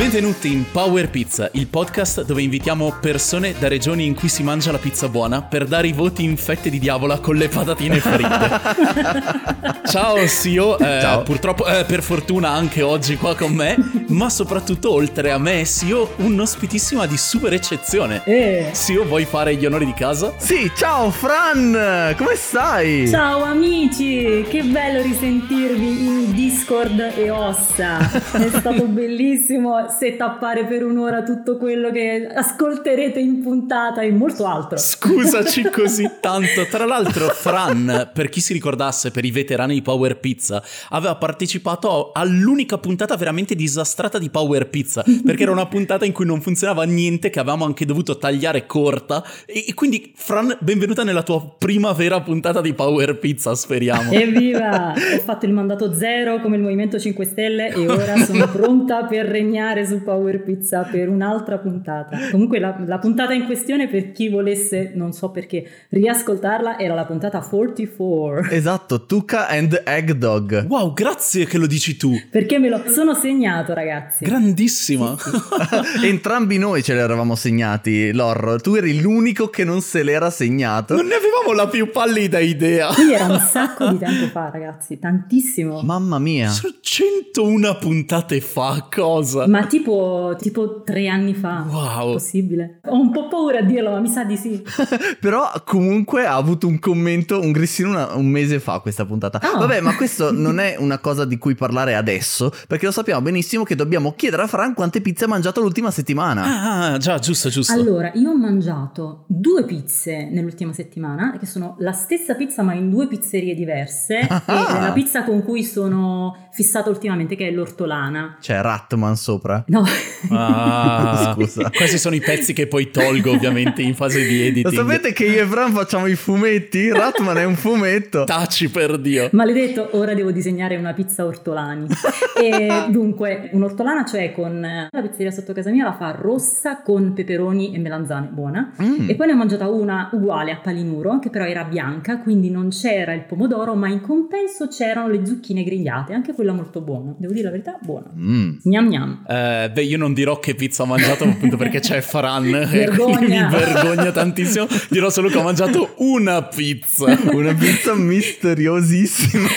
Benvenuti in Power Pizza, il podcast dove invitiamo persone da regioni in cui si mangia la pizza buona per dare i voti in fette di diavola con le patatine fritte. Ciao Sio, eh, Ciao. purtroppo eh, per fortuna anche oggi qua con me, ma soprattutto oltre a me Sio un ospitissima di super eccezione. Eh. Sio, vuoi fare gli onori di casa? Sì, ciao Fran, come stai? Ciao amici, che bello risentirvi in Discord e ossa. È stato bellissimo setappare per un'ora tutto quello che ascolterete in puntata e molto altro. Scusaci così tanto. Tra l'altro, Fran, per chi si ricordasse, per i veterani di Power Pizza, aveva partecipato all'unica puntata veramente disastrata di Power Pizza. Perché era una puntata in cui non funzionava niente, che avevamo anche dovuto tagliare corta. E, e quindi, Fran, benvenuta nella tua prima vera puntata di Power Pizza, speriamo. Evviva! Ho fatto il mandato zero come il Movimento 5 Stelle e ora sono pronta per regnare su Power Pizza per un'altra puntata. Comunque la, la puntata in questione per chi volesse, non so perché, riascoltarla era la puntata 44. Esatto, Tuca and Egg Dog. Wow, grazie che lo dici tu. Perché me lo sono segnato ragazzi. Grandissima. Entrambi noi ce l'eravamo segnati, Lorro. Tu eri l'unico che non se l'era segnato. Non ne avevamo la più pallida idea. Quindi era un sacco di tempo fa ragazzi, tantissimo. Mamma mia. Sono 101 puntate fa, cosa? Ma tipo, tipo tre anni fa. Wow. Possibile. Ho un po' paura a dirlo, ma mi sa di sì. Però comunque ha avuto un commento, un grissino una- un mese fa questa puntata. Ah. Vabbè, ma questo non è una cosa di cui parlare adesso, perché lo sappiamo benissimo che dobbiamo chiedere a Fran quante pizze ha mangiato l'ultima settimana. Ah, già, giusto, giusto. Allora, io ho mangiato due pizze nell'ultima settimana, che sono la stessa pizza ma in due pizzerie diverse. e la pizza con cui sono fissata ultimamente, che è l'ortolana. C'è Ratman sopra. No, Ah, Scusa. Questi sono i pezzi che poi tolgo ovviamente in fase di Lo editing. sapete che io e Fran facciamo i fumetti? Ratman è un fumetto. Taci per Dio. maledetto, ora devo disegnare una pizza ortolani. e dunque, un'ortolana, cioè con la pizzeria sotto casa mia, la fa rossa con peperoni e melanzane, buona. Mm. E poi ne ho mangiata una uguale a Palinuro, che però era bianca, quindi non c'era il pomodoro, ma in compenso c'erano le zucchine grigliate, anche quella molto buona. Devo dire la verità, buona. Mm. Gnam gnam. Eh, beh, io non dirò che pizza ho mangiato appunto perché c'è Fran e Vergogna. quindi mi vergogno tantissimo. Dirò solo che ho mangiato una pizza. Una pizza misteriosissima.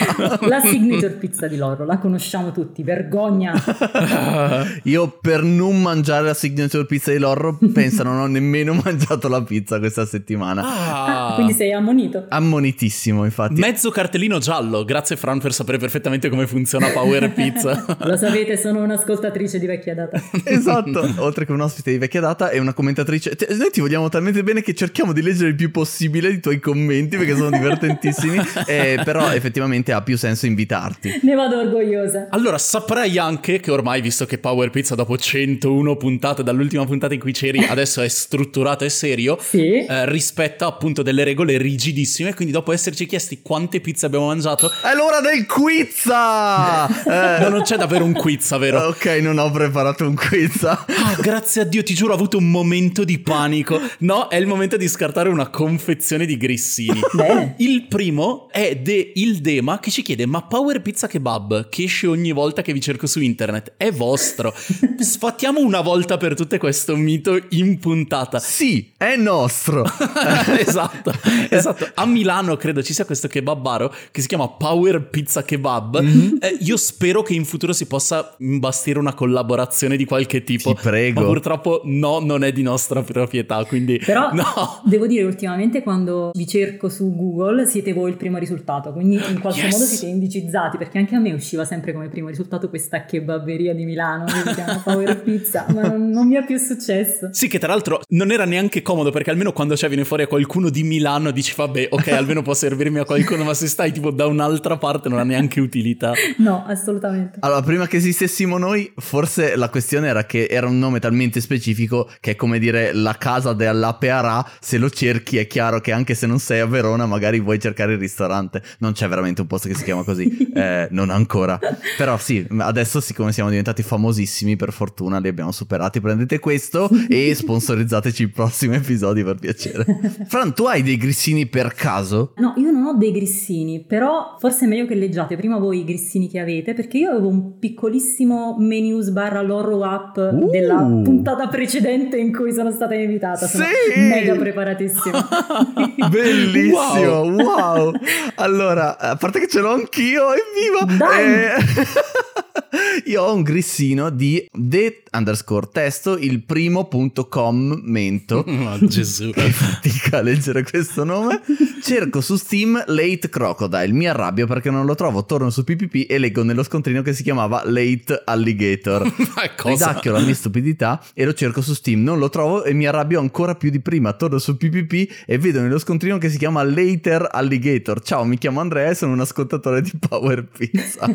La signature pizza di Loro, la conosciamo tutti, vergogna. Io per non mangiare la signature pizza di Lorro penso non ho nemmeno mangiato la pizza questa settimana. Ah, Ah, quindi sei ammonito. Ammonitissimo, infatti. Mezzo cartellino giallo. Grazie Fran per sapere perfettamente come funziona Power Pizza. Lo sapete, sono un'ascoltatrice di vecchia data. Esatto, oltre che un ospite di vecchia data e una commentatrice. Te- Noi ti vogliamo talmente bene che cerchiamo di leggere il più possibile i tuoi commenti perché sono divertentissimi. eh, però effettivamente ha più senso invitarti. Ne vado orgogliosa. Allora, saprei anche che ormai, visto che Power Pizza dopo 101 puntate, dall'ultima puntata in cui c'eri, adesso è strutturato e serio, Sì. eh, rispetta appunto delle regole rigidissime. Quindi, dopo esserci chiesti quante pizze abbiamo mangiato, È l'ora del quizza! Eh, no, non c'è davvero un quiz, vero? Ok, non ho preparato un quiz. Ah, grazie a Dio, ti giuro, ho avuto un momento di panico. No, è il momento di scartare una confezione di grissini. Il primo è De Il Dema che ci chiede: Ma Power Pizza Kebab che esce ogni volta che vi cerco su internet è vostro? Sfattiamo una volta per tutte questo mito in puntata. Sì, è nostro. esatto, esatto. A Milano credo ci sia questo kebabaro che si chiama Power Pizza Kebab. Mhm. Eh, io spero che in futuro si possa imbastire una collaborazione di qualche tipo. Ti prego. Ma purtroppo no, non è di nostra proprietà, quindi Però no. devo dire ultimamente quando vi cerco su Google siete voi il primo risultato, quindi in qualche Yes. modo siete indicizzati perché anche a me usciva sempre come primo risultato questa kebaberia di Milano che si chiama Power Pizza, ma non, non mi è più successo. Sì, che tra l'altro non era neanche comodo perché almeno quando cioè, viene fuori a qualcuno di Milano dici vabbè, ok, almeno può servirmi a qualcuno, ma se stai tipo da un'altra parte non ha neanche utilità. No, assolutamente. Allora, prima che esistessimo noi, forse la questione era che era un nome talmente specifico che è come dire la casa della Pearà, se lo cerchi è chiaro che anche se non sei a Verona magari vuoi cercare il ristorante. Non c'è veramente un posto che si chiama così, eh, non ancora. Però sì, adesso siccome siamo diventati famosissimi per fortuna li abbiamo superati, prendete questo e sponsorizzateci i prossimi episodi per piacere. Fran, tu hai dei grissini per caso? No, io non ho dei grissini, però forse è meglio che leggiate prima voi i grissini che avete, perché io avevo un piccolissimo menus barra loro up Uh. della puntata precedente in cui sono stata invitata. Sono Sì! mega preparatissima. Bellissimo, wow. Allora, a parte che ce l'ho anch'io, evviva! Dai! Eh, Io ho un grissino di the underscore testo, il primo punto commento. Oh, Gesù. Che fatica a leggere questo nome. Cerco su Steam Late Crocodile. Mi arrabbio perché non lo trovo. Torno su PPP e leggo nello scontrino che si chiamava Late Alligator. Ma cosa? Ridacchio la mia stupidità e lo cerco su Steam. Non lo trovo e mi arrabbio ancora più di prima. Torno su PPP e vedo nello scontrino che si chiama Later Alligator. Ciao, mi chiamo Andrea e sono un ascoltatore di Power Pizza.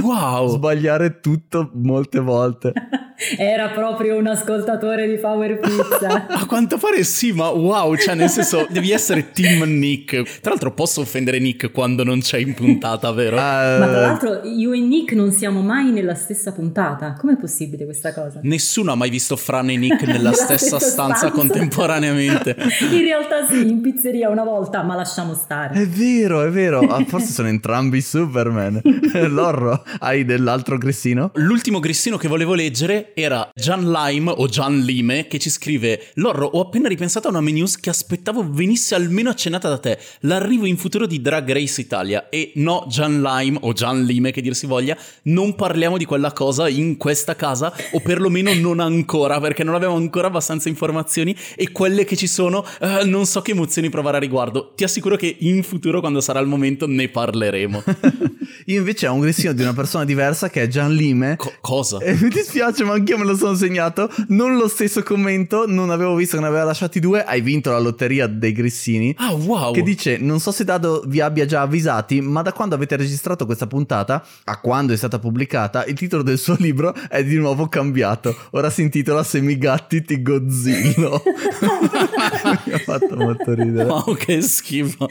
Wow. Sbagliare tutto molte volte. Era proprio un ascoltatore di Power Pizza. A quanto pare sì, ma wow, cioè nel senso devi essere team Nick. Tra l'altro posso offendere Nick quando non c'è in puntata, vero? Ma tra l'altro io e Nick non siamo mai nella stessa puntata. Com'è possibile questa cosa? Nessuno ha mai visto Fran e Nick nella Nella stessa stessa stanza stanza. contemporaneamente. In realtà sì, in pizzeria una volta, ma lasciamo stare. È vero, è vero. Ah, forse sono entrambi Superman. Lorro, hai dell'altro grissino? L'ultimo grissino che volevo leggere era Gian Lime o Gian Lime che ci scrive Lorro, ho appena ripensato a una news che aspettavo venisse almeno accennata da te. L'arrivo in futuro di Drag Race Italia. E no, Gian Lime o Gian Lime che dir si voglia, non parliamo di quella cosa in questa casa o perlomeno non ancora perché non abbiamo ancora abbastanza informazioni e quelle che ci sono eh, non so che emozioni provare a riguardo. Ti assicuro che in futuro quando sarà il momento ne parleremo. Io invece ho un grissino di una persona diversa che è Gian Lime. Co- cosa? E mi dispiace, ma anch'io me lo sono segnato. Non lo stesso commento, non avevo visto che ne aveva lasciati due. Hai vinto la lotteria dei grissini. Ah wow! Che dice: Non so se Dado vi abbia già avvisati, ma da quando avete registrato questa puntata a quando è stata pubblicata, il titolo del suo libro è di nuovo cambiato. Ora si intitola Semigatti ti Godzillo. Mi ha fatto molto ridere. Wow, che schifo.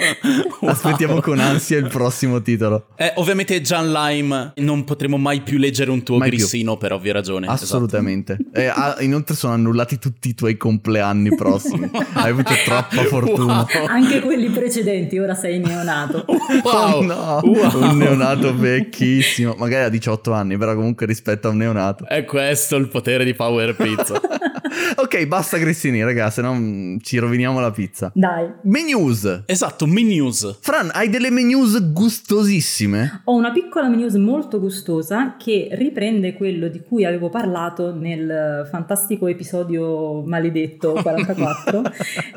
Wow. Aspettiamo con ansia il prossimo titolo. Eh, ovviamente Gian Lime non potremo mai più leggere un tuo Mai più. grissino per ovvie ragioni. esatto. Assolutamente. E, ah, inoltre sono annullati tutti i tuoi compleanni prossimi. Hai avuto troppa fortuna. Wow. Anche quelli precedenti, ora sei neonato. Wow. Oh no, Wow. un neonato vecchissimo. Magari ha 18 anni, però comunque rispetto a un neonato. È questo il potere di Power Pizza. ok, basta grissini, ragazzi, se no mm, ci roviniamo la pizza. Dai, Menus. esatto, menus. Fran, hai delle menus gustosissime? ho una piccola news molto gustosa che riprende quello di cui avevo parlato nel fantastico episodio maledetto 44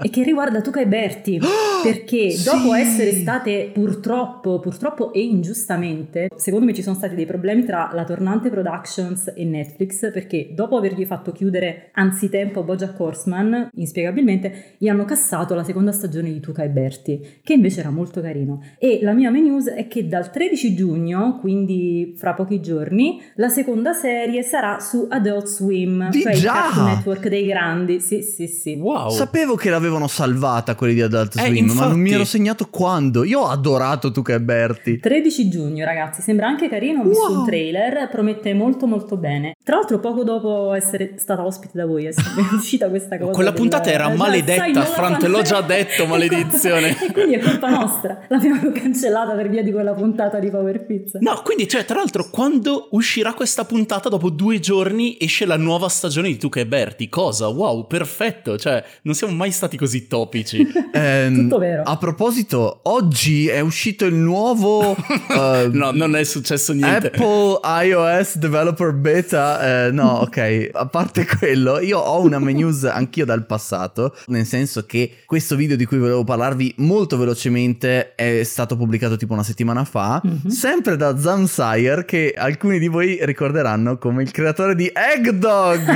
e che riguarda Tuca e Berti perché sì! dopo essere state purtroppo, purtroppo e ingiustamente, secondo me ci sono stati dei problemi tra la Tornante Productions e Netflix perché dopo avergli fatto chiudere anzitempo Bojack Horseman, inspiegabilmente, gli hanno cassato la seconda stagione di Tuca e Berti, che invece era molto carino. E la mia main news è che dal 13 giugno, quindi fra pochi giorni, la seconda serie sarà su Adult Swim, Di cioè già! il Cartoon Network dei grandi. Sì, sì, sì. Wow. Sapevo che l'avevano salvata quelli di Adult Eh, Swim, ma non mi infatti. ero segnato quando. Io ho adorato tu che Berti. 13 giugno, ragazzi, sembra anche carino. Ho visto Wow. un trailer, promette molto molto bene. Tra l'altro, poco dopo essere stata ospite da voi, è è uscita questa cosa. Quella del- puntata era maledetta, Fran, te l'ho già detto, maledizione. E quindi è colpa nostra. L'abbiamo cancellata per via di quella puntata di Power Pizza. No, quindi, cioè, tra l'altro, quando uscirà questa puntata, dopo due giorni esce la nuova stagione di Tuca e Berti. Cosa? Wow, perfetto. Cioè, non siamo mai stati così topici. Ehm, Tutto vero. A proposito, oggi è uscito il nuovo eh, no, non è successo niente. Apple iOS Developer Beta. eh, no, ok, a parte quello, io ho una news anch'io dal passato, nel senso che questo video di cui volevo parlarvi molto velocemente è stato pubblicato tipo una settimana fa, Mhm. sempre da Zamsire, che alcuni di voi ricorderanno come il creatore di Eggdog.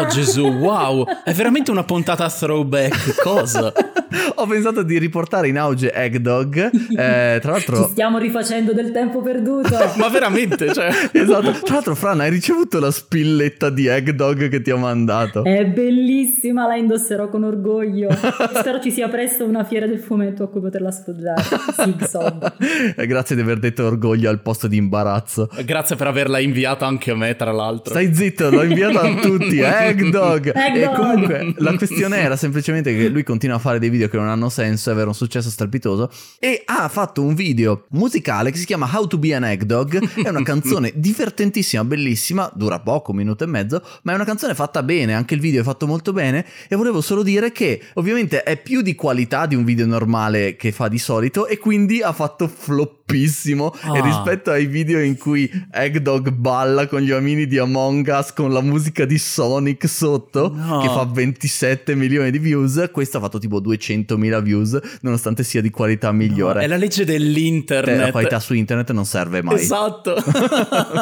Oh Gesù, wow, è veramente una puntata throwback. Cosa? Ho pensato di riportare in auge Eggdog. Eh, tra l'altro... Ci stiamo rifacendo del tempo perduto. Ma veramente, cioè... Esatto. Tra l'altro, Fran, hai ricevuto la spilletta di Eggdog che ti ho mandato? È bellissima, la indosserò con orgoglio. Spero ci sia presto una fiera del fumetto a cui poterla. Sig. Eh, grazie di aver detto orgoglio al posto di imbarazzo. Grazie per averla inviata anche a me, tra l'altro. Stai zitto, l'ho inviato a tutti. Eggdog. E Eggdog. comunque la questione era semplicemente che lui continua a fare dei video che non hanno senso e avere un successo strepitoso. E ha fatto un video musicale che si chiama How to be an Eggdog. È una canzone divertentissima, bellissima, dura poco, un minuto e mezzo, ma è una canzone fatta bene, anche il video è fatto molto bene. E volevo solo dire che ovviamente è più di qualità di un video normale che fa di solito e quindi ha fatto floppissimo. E Ah. rispetto ai video in cui Eggdog balla con gli omini di Among Us con la musica di Sonic sotto, No. che fa 27 milioni di views, questo ha fatto tipo 200.000 views, nonostante sia di qualità migliore. È la legge Te, dell'internet. la qualità su internet non serve mai. Esatto.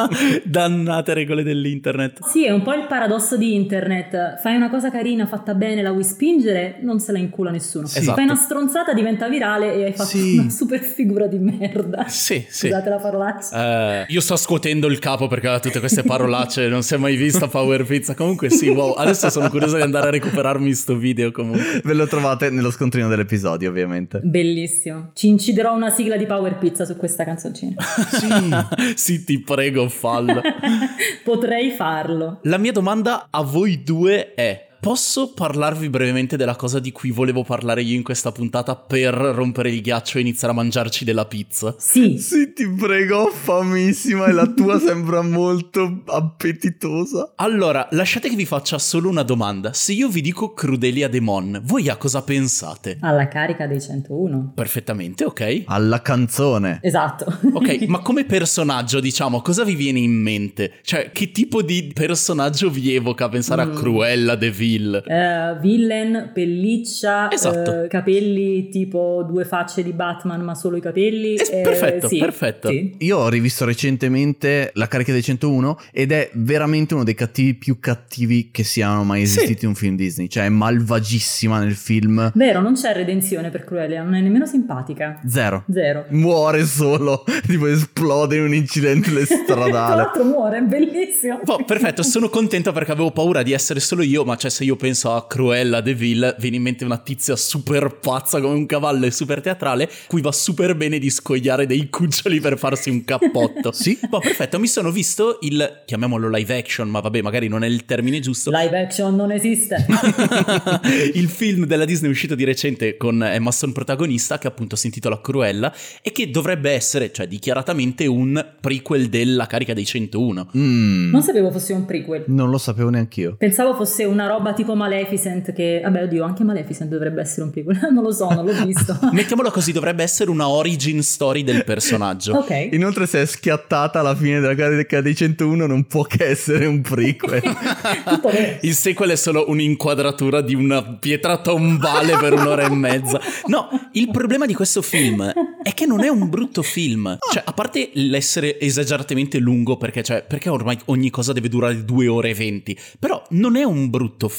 Dannate regole dell'internet. Sì, è un po' il paradosso di internet. Fai una cosa carina, fatta bene, la vuoi spingere, non se la incula nessuno. Esatto. Fai una stronzata, diventa virale e hai fatto Sì. una super figura di merda. Sì, sì. Scusate la parolaccia. Eh, io sto scuotendo il capo perché ha tutte queste parolacce non si è mai vista Power Pizza. Comunque sì, wow, adesso sono curioso di andare a recuperarmi sto video comunque. Ve lo trovate nello scontrino dell'episodio, ovviamente. Bellissimo. Ci inciderò una sigla di Power Pizza su questa canzoncina. sì, ti prego, fallo. Potrei farlo. La mia domanda a voi due è: posso parlarvi brevemente della cosa di cui volevo parlare io in questa puntata per rompere il ghiaccio e iniziare a mangiarci della pizza? Sì. Sì, ti prego, famissima e la tua sembra molto appetitosa. Allora, lasciate che vi faccia solo una domanda. Se io vi dico Crudelia Demon, voi a cosa pensate? Alla carica dei 101. Perfettamente, ok. Alla canzone. Esatto. Ok, ma come personaggio, diciamo, cosa vi viene in mente? Cioè, che tipo di personaggio vi evoca a pensare a Mm. Cruella de Vil? Eh, villain, pelliccia, Esatto. eh, capelli tipo due facce di Batman ma solo i capelli. Es- eh, perfetto, sì, perfetto. sì. Io ho rivisto recentemente La carica dei 101 ed è veramente uno dei cattivi più cattivi che siano mai Sì. esistiti in un film Disney. Cioè, è malvagissima nel film. Vero, non c'è redenzione per Cruelia, non è nemmeno simpatica. Zero. Zero. Muore solo, tipo esplode in un incidente Tra stradale. l'altro muore, è bellissimo. Boh, perfetto, sono contento perché avevo paura di essere solo io, ma cioè se io penso a Cruella de Vil, viene in mente una tizia super pazza come un cavallo e super teatrale, cui va super bene di scogliare dei cuccioli per farsi un cappotto. Sì. Boh, perfetto, mi sono visto il, chiamiamolo live action, ma vabbè, magari non è il termine giusto. Live action non esiste. il film della Disney uscito di recente con Emma Stone protagonista che appunto si intitola Cruella e che dovrebbe essere, cioè dichiaratamente un prequel della carica dei 101. Mm, Non sapevo fosse un prequel. non lo sapevo neanch'io. Pensavo fosse una roba tipo Maleficent che... Vabbè, oddio, anche Maleficent dovrebbe essere un prequel. non lo so, non l'ho visto. Mettiamolo così, dovrebbe essere una origin story del personaggio. ok. Inoltre, se è schiattata alla fine della carica dei 101, non può che essere un prequel. Il sequel è solo un'inquadratura di una pietra tombale per un'ora e mezza. No, il problema di questo film è che non è un brutto film. Cioè, a parte l'essere esageratamente lungo, perché, cioè, perché ormai ogni cosa deve durare due ore e venti. Però non è un brutto film.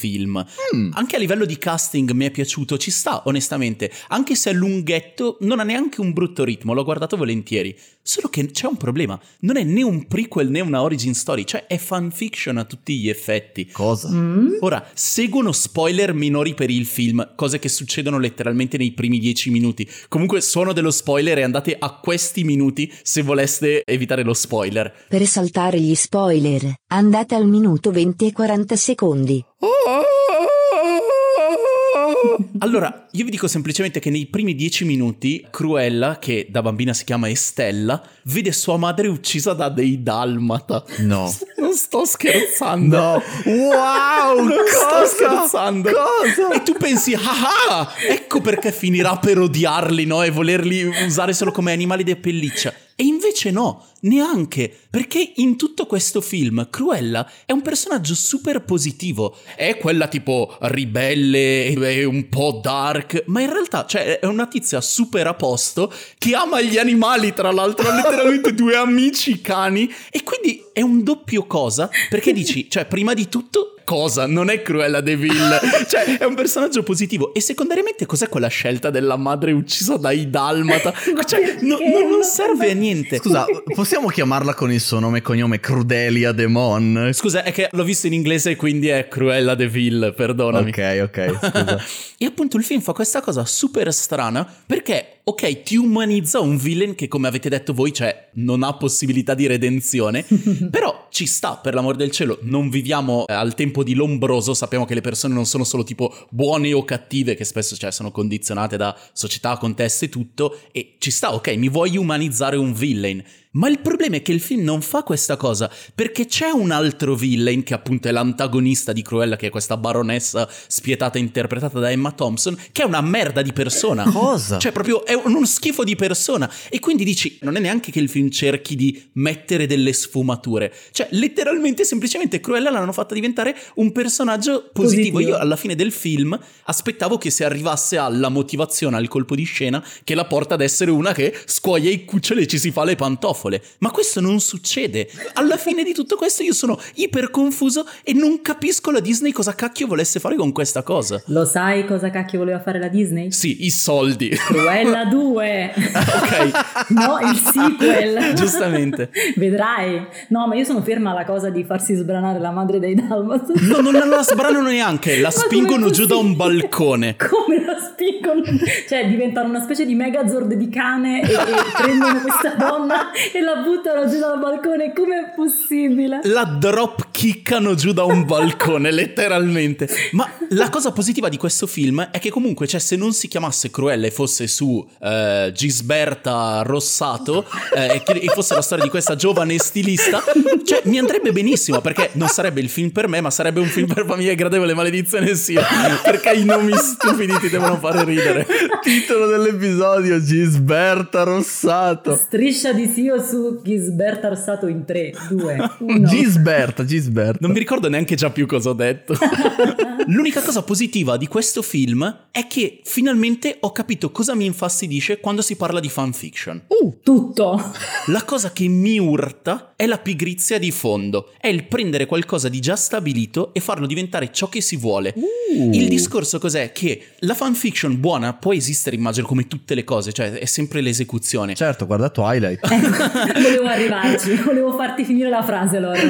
Mm. Anche a livello di casting mi è piaciuto, ci sta, onestamente. Anche se è lunghetto, non ha neanche un brutto ritmo, l'ho guardato volentieri. Solo che c'è un problema. Non è né un prequel né una origin story, cioè è fanfiction a tutti gli effetti. Cosa? Mm. Ora, seguono spoiler minori per il film, cose che succedono letteralmente nei primi dieci minuti. Comunque, suono dello spoiler e andate a questi minuti se voleste evitare lo spoiler. Per saltare gli spoiler, andate al minuto 20 e 40 secondi. Allora, io vi dico semplicemente che nei primi dieci minuti, Cruella, che da bambina si chiama Estella, vede sua madre uccisa da dei dalmata. No. Non sto scherzando. No. Wow! Non cosa? sto scherzando. Cosa? E tu pensi, ah, ah, ecco perché finirà per odiarli, no? E volerli usare solo come animali di pelliccia. E invece no, neanche, perché in tutto questo film Cruella è un personaggio super positivo, è quella tipo ribelle, è un po' dark, ma in realtà cioè, è una tizia super a posto che ama gli animali, tra l'altro ha letteralmente due amici cani e quindi è un doppio cosa, perché dici, cioè prima di tutto cosa, non è Cruella de Vil, cioè è un personaggio positivo. E secondariamente cos'è quella scelta della madre uccisa dai Dalmata? Cioè, no, no, non serve a niente. Scusa, possiamo chiamarla con il suo nome e cognome Crudelia Demon? Scusa, è che l'ho visto in inglese quindi è Cruella de Vil, perdonami. Ok, ok, scusa. e appunto il film fa questa cosa super strana perché ok, ti umanizza un villain che come avete detto voi, cioè, non ha possibilità di redenzione, però ci sta, per l'amor del cielo, non viviamo eh, al tempo di Lombroso, sappiamo che le persone non sono solo tipo buone o cattive, che spesso cioè, sono condizionate da società, contesto e tutto, e ci sta, ok, mi vuoi umanizzare un villain, ma il problema è che il film non fa questa cosa, perché c'è un altro villain che appunto è l'antagonista di Cruella, che è questa baronessa spietata interpretata da Emma Thompson, che è una merda di persona. Cosa? Cioè proprio è uno schifo di persona. E quindi dici, non è neanche che il film cerchi di mettere delle sfumature. Cioè letteralmente, semplicemente Cruella l'hanno fatta diventare un personaggio positivo. positivo. Io alla fine del film aspettavo che si arrivasse alla motivazione, al colpo di scena, che la porta ad essere una che scuoia i cuccioli e ci si fa le pantofole. Ma questo non succede. Alla fine di tutto questo io sono iper confuso e non capisco la Disney cosa cacchio volesse fare con questa cosa. Lo sai cosa cacchio voleva fare la Disney? Sì, i soldi. Cruella 2. ok. no, il sequel. Giustamente. Vedrai. No, ma io sono ferma alla cosa di farsi sbranare la madre dei Dalmat. No, non la sbranano neanche, la spingono giù da un balcone. Come la spingono? Cioè, diventano una specie di megazord di cane e, e prendono questa donna e la buttano giù dal balcone. Com'è possibile? La drop kickano giù da un balcone, letteralmente. Ma la cosa positiva di questo film è che comunque, cioè, se non si chiamasse Cruella e fosse su eh, Gisberta Rossato eh, e fosse la storia di questa giovane stilista, cioè, mi andrebbe benissimo perché non sarebbe il film per me, ma sarebbe un film per famiglie gradevole, maledizione sia. Perché i nomi stupidi ti devono fare ridere. Titolo dell'episodio: Gisberta Rossato. Striscia di Sio su Gisberta Rossato in 3, 2, 1. Gisberta, Gisberta. Non mi ricordo neanche già più cosa ho detto. L'unica cosa positiva di questo film è che finalmente ho capito cosa mi infastidisce quando si parla di fanfiction. Uh, tutto. La cosa che mi urta è la pigrizia di fondo, è il prendere qualcosa di già stabilito e farlo diventare ciò che si vuole. Uh. Il discorso cos'è? Che la fanfiction buona può esistere, immagino, come tutte le cose, cioè è sempre l'esecuzione. Certo, guarda Twilight. Ecco, volevo arrivarci, volevo farti finire la frase, Loro.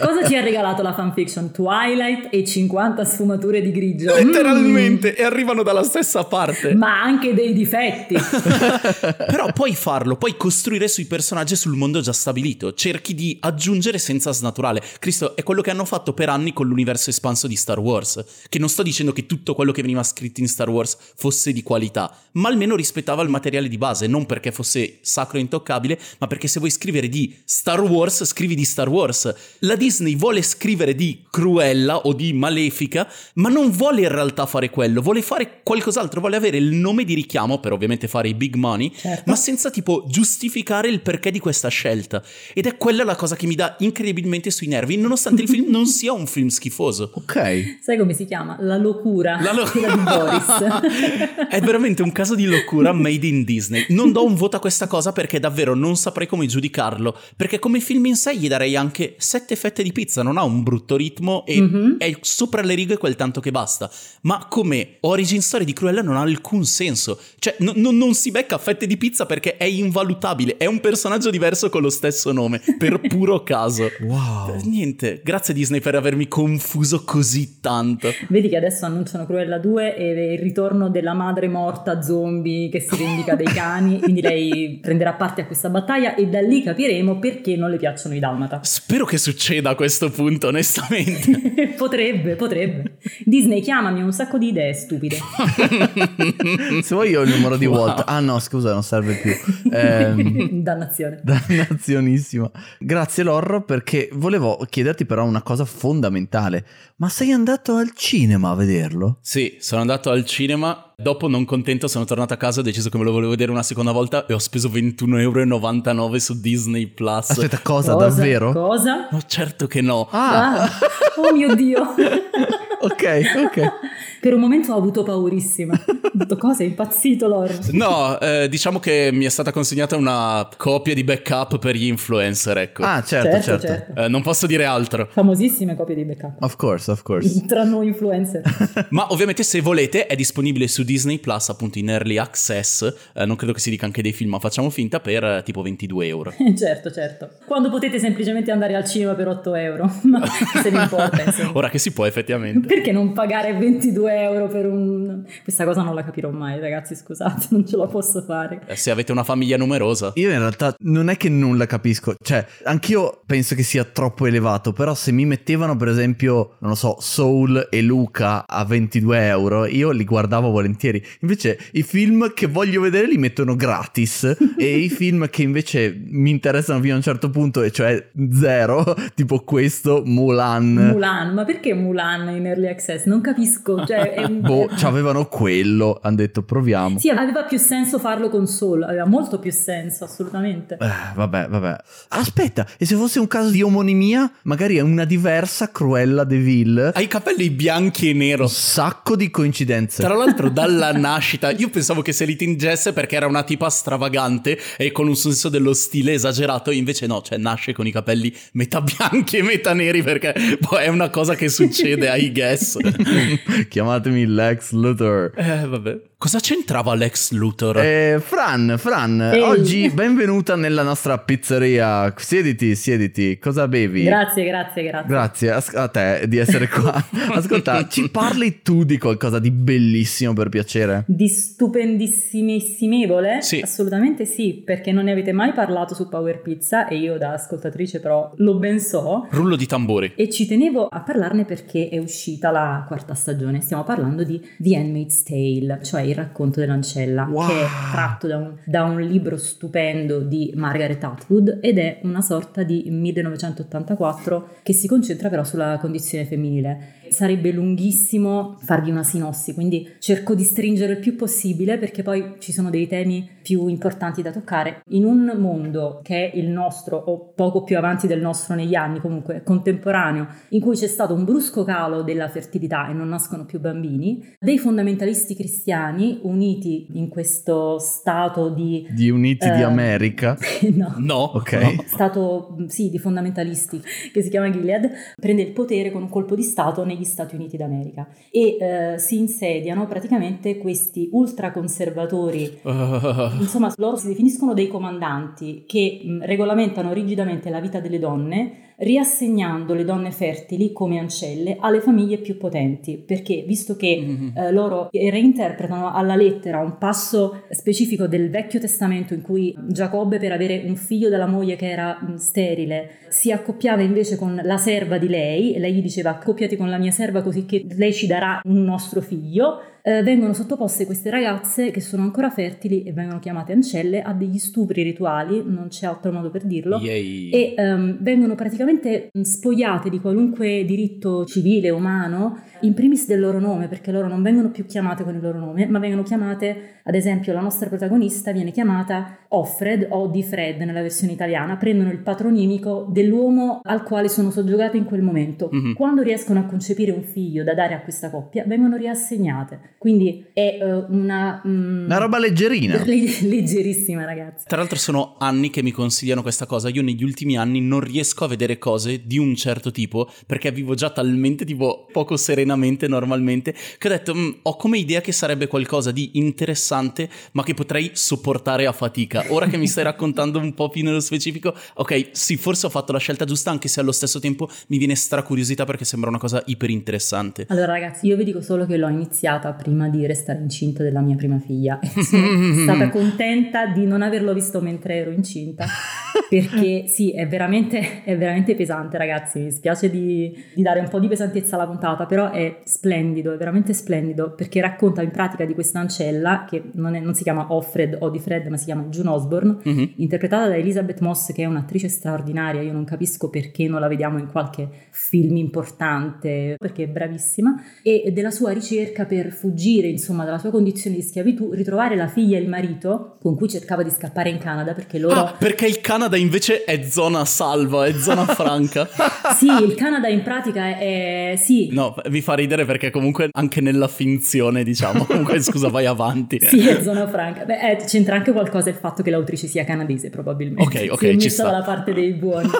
cosa ci ha regalato la fanfiction? Twilight e 50 sfumature di grigio. Letteralmente, mm. e arrivano dalla stessa parte. Ma anche dei difetti. Però puoi farlo, puoi costruire sui personaggi sul mondo già stabilito. Cerchi di aggiungere senza snaturale. Cristo, è quello che hanno fatto per anni con l'universo espanso di Star Wars. Che non sto dicendo che tutto quello che veniva scritto in Star Wars fosse di qualità, ma almeno rispettava il materiale di base, non perché fosse sacro e intoccabile, ma perché se vuoi scrivere di Star Wars, scrivi di Star Wars. La Disney vuole scrivere di Cruella o di Malefica, ma non vuole in realtà fare quello, vuole fare qualcos'altro, vuole avere il nome di richiamo per ovviamente fare i big money, certo. ma senza tipo giustificare il perché di questa scelta. Ed è quella la cosa che mi dà incredibilmente sui nervi, nonostante il film non sia un film schifoso. Ok. Sai come si chiama? La locura. La locura di Boris. è veramente un caso di locura made in Disney. Non do un voto a questa cosa perché davvero non saprei come giudicarlo, perché come film in sé gli darei anche sette fette di pizza, non ha un brutto ritmo e mm-hmm. è sopra le righe quel tanto che basta. Ma come origin story di Cruella non ha alcun senso. Cioè, no, no, non si becca fette di pizza perché è invalutabile. È un personaggio diverso con lo stesso nome, per puro caso. Wow. Niente, grazie Disney per avermi confuso così tanto. Vedi che adesso annunciano Cruella 2 e il ritorno della madre morta zombie che si vendica dei cani. Quindi lei prenderà parte a questa battaglia e da lì capiremo perché non le piacciono i dalmata. Spero che succeda a questo punto, onestamente. potrebbe, potrebbe. Disney, chiamami, ho un sacco di idee stupide. Se vuoi io ho il numero di Wow. Walt. Ah no, scusa, non serve più. Ehm, Dannazione. Dannazionissima. Grazie Lor perché volevo chiederti però una cosa fondamentale. Ma sei andato al cinema a vederlo? Sì, sono andato al cinema. Dopo, non contento, sono tornato a casa. Ho deciso che me lo volevo vedere una seconda volta. E ho speso 21,99 euro su Disney Plus. Aspetta, cosa, Cosa? davvero? Cosa? No, certo che no. Ah, Ah, oh mio Dio. ok, ok. Per un momento ho avuto paurissima. Ho detto, cosa? È impazzito Loro. No, eh, diciamo che mi è stata consegnata una copia di backup per gli influencer, ecco. Ah, certo, certo, certo. certo. Eh, non posso dire altro. Famosissime copie di backup. Of course, of course. Tra noi influencer. Ma ovviamente se volete è disponibile su Disney Plus appunto in early access. Eh, non credo che si dica anche dei film, ma facciamo finta per eh, tipo 22 euro. certo, certo. Quando potete semplicemente andare al cinema per 8 euro. Ma se vi importa, insomma. Ora che si può effettivamente. Perché non pagare 22 euro per un... Questa cosa non la capirò mai, ragazzi, scusate, non ce la posso fare. Eh, Se avete una famiglia numerosa. Io in realtà non è che non la capisco, cioè anch'io penso che sia troppo elevato, però se mi mettevano per esempio, non lo so, Soul e Luca a 22 euro, io li guardavo volentieri. Invece i film che voglio vedere li mettono gratis e i film che invece mi interessano fino a un certo punto, e cioè zero, tipo questo, Mulan. Mulan, ma perché Mulan in early access? Non capisco, cioè... È un... Boh, avevano quello, hanno detto proviamo. Sì, aveva più senso farlo con Soul, aveva molto più senso, assolutamente. Eh, vabbè, vabbè. Aspetta, e se fosse un caso di omonimia, magari è una diversa Cruella de Vil. Ha i capelli bianchi e nero. Un sacco di coincidenze. Tra l'altro dalla nascita io pensavo che se li tingesse perché era una tipa stravagante e con un senso dello stile esagerato, invece no, cioè nasce con i capelli metà bianchi e metà neri perché poi è una cosa che succede ai guess. Chiamatemi Lex Luthor. Eh vabbè. Cosa c'entrava Lex Luthor? Eh, Fran, Fran, Ehi. oggi benvenuta nella nostra pizzeria. Siediti, siediti. Cosa bevi? Grazie, grazie, grazie. Grazie a te di essere qua. Ascolta, ci parli tu di qualcosa di bellissimo per piacere? Di stupendissimevole? Sì. Assolutamente sì, perché non ne avete mai parlato su Power Pizza e io da ascoltatrice però lo ben so. Rullo di tamburi. E ci tenevo a parlarne perché è uscita la quarta stagione. Stiamo parlando di The Handmaid's Tale, cioè il racconto dell'ancella, Wow. che è tratto da un, da un libro stupendo di Margaret Atwood ed è una sorta di 1984 che si concentra però sulla condizione femminile. Sarebbe lunghissimo farvi una sinossi, quindi cerco di stringere il più possibile perché poi ci sono dei temi più importanti da toccare. In un mondo che è il nostro o poco più avanti del nostro negli anni, comunque contemporaneo, in cui c'è stato un brusco calo della fertilità e non nascono più bambini, dei fondamentalisti cristiani uniti in questo stato di... Di Uniti di Eh, America. no. No. Ok. no. Stato, sì, di fondamentalisti, che si chiama Gilead, prende il potere con un colpo di Stato negli Stati Uniti d'America e eh, si insediano praticamente questi ultraconservatori. Insomma, loro si definiscono dei comandanti che mh, regolamentano rigidamente la vita delle donne, riassegnando le donne fertili come ancelle alle famiglie più potenti, perché visto che Mhm. eh, loro reinterpretano alla lettera un passo specifico del Vecchio Testamento in cui Giacobbe per avere un figlio dalla moglie che era mh, sterile si accoppiava invece con la serva di lei e lei gli diceva accoppiati con la mia serva così che lei ci darà un nostro figlio eh, vengono sottoposte queste ragazze che sono ancora fertili e vengono chiamate ancelle a degli stupri rituali, non c'è altro modo per dirlo, yay. e ehm, vengono praticamente spogliate di qualunque diritto civile, umano, in primis del loro nome, perché loro non vengono più chiamate con il loro nome, ma vengono chiamate, ad esempio la nostra protagonista viene chiamata Offred o Di Fred nella versione italiana, prendono il patronimico dell'uomo al quale sono soggiogate in quel momento. Mhm. Quando riescono a concepire un figlio da dare a questa coppia, vengono riassegnate. Quindi è eh, una... mm, Una roba leggerina. leg- leggerissima, ragazzi. Tra l'altro sono anni che mi consigliano questa cosa. Io negli ultimi anni non riesco a vedere cose di un certo tipo perché vivo già talmente tipo poco serenamente normalmente che ho detto "Mm, ho come idea che sarebbe qualcosa di interessante ma che potrei sopportare a fatica. Ora che mi stai raccontando un po' più nello specifico, ok, sì, forse ho fatto la scelta giusta anche se allo stesso tempo mi viene stracuriosità perché sembra una cosa iper interessante. Allora, ragazzi, io vi dico solo che l'ho iniziata prima di restare incinta della mia prima figlia. Sono stata contenta di non averlo visto mentre ero incinta perché sì, è veramente, è veramente pesante ragazzi, mi spiace di, di, dare un po' di pesantezza alla puntata, però è splendido, è veramente splendido, perché racconta in pratica di questa ancella, che non, è, non si chiama Offred o di Fred, ma si chiama June Osborne, mm-hmm. interpretata da Elizabeth Moss, che è un'attrice straordinaria, io non capisco perché non la vediamo in qualche film importante, perché è bravissima, e della sua ricerca per fuggire, insomma, dalla sua condizione di schiavitù, ritrovare la figlia e il marito con cui cercava di scappare in Canada, perché loro... Ah, perché il Canada invece è zona salva, è zona franca. sì, il Canada in pratica è... sì. No, vi fa ridere perché comunque anche nella finzione, diciamo, comunque scusa, vai avanti. sì, è zona franca. Beh, eh, c'entra anche qualcosa il fatto che l'autrice sia canadese, probabilmente. Ok, ok, si è ci sta. dalla parte dei buoni.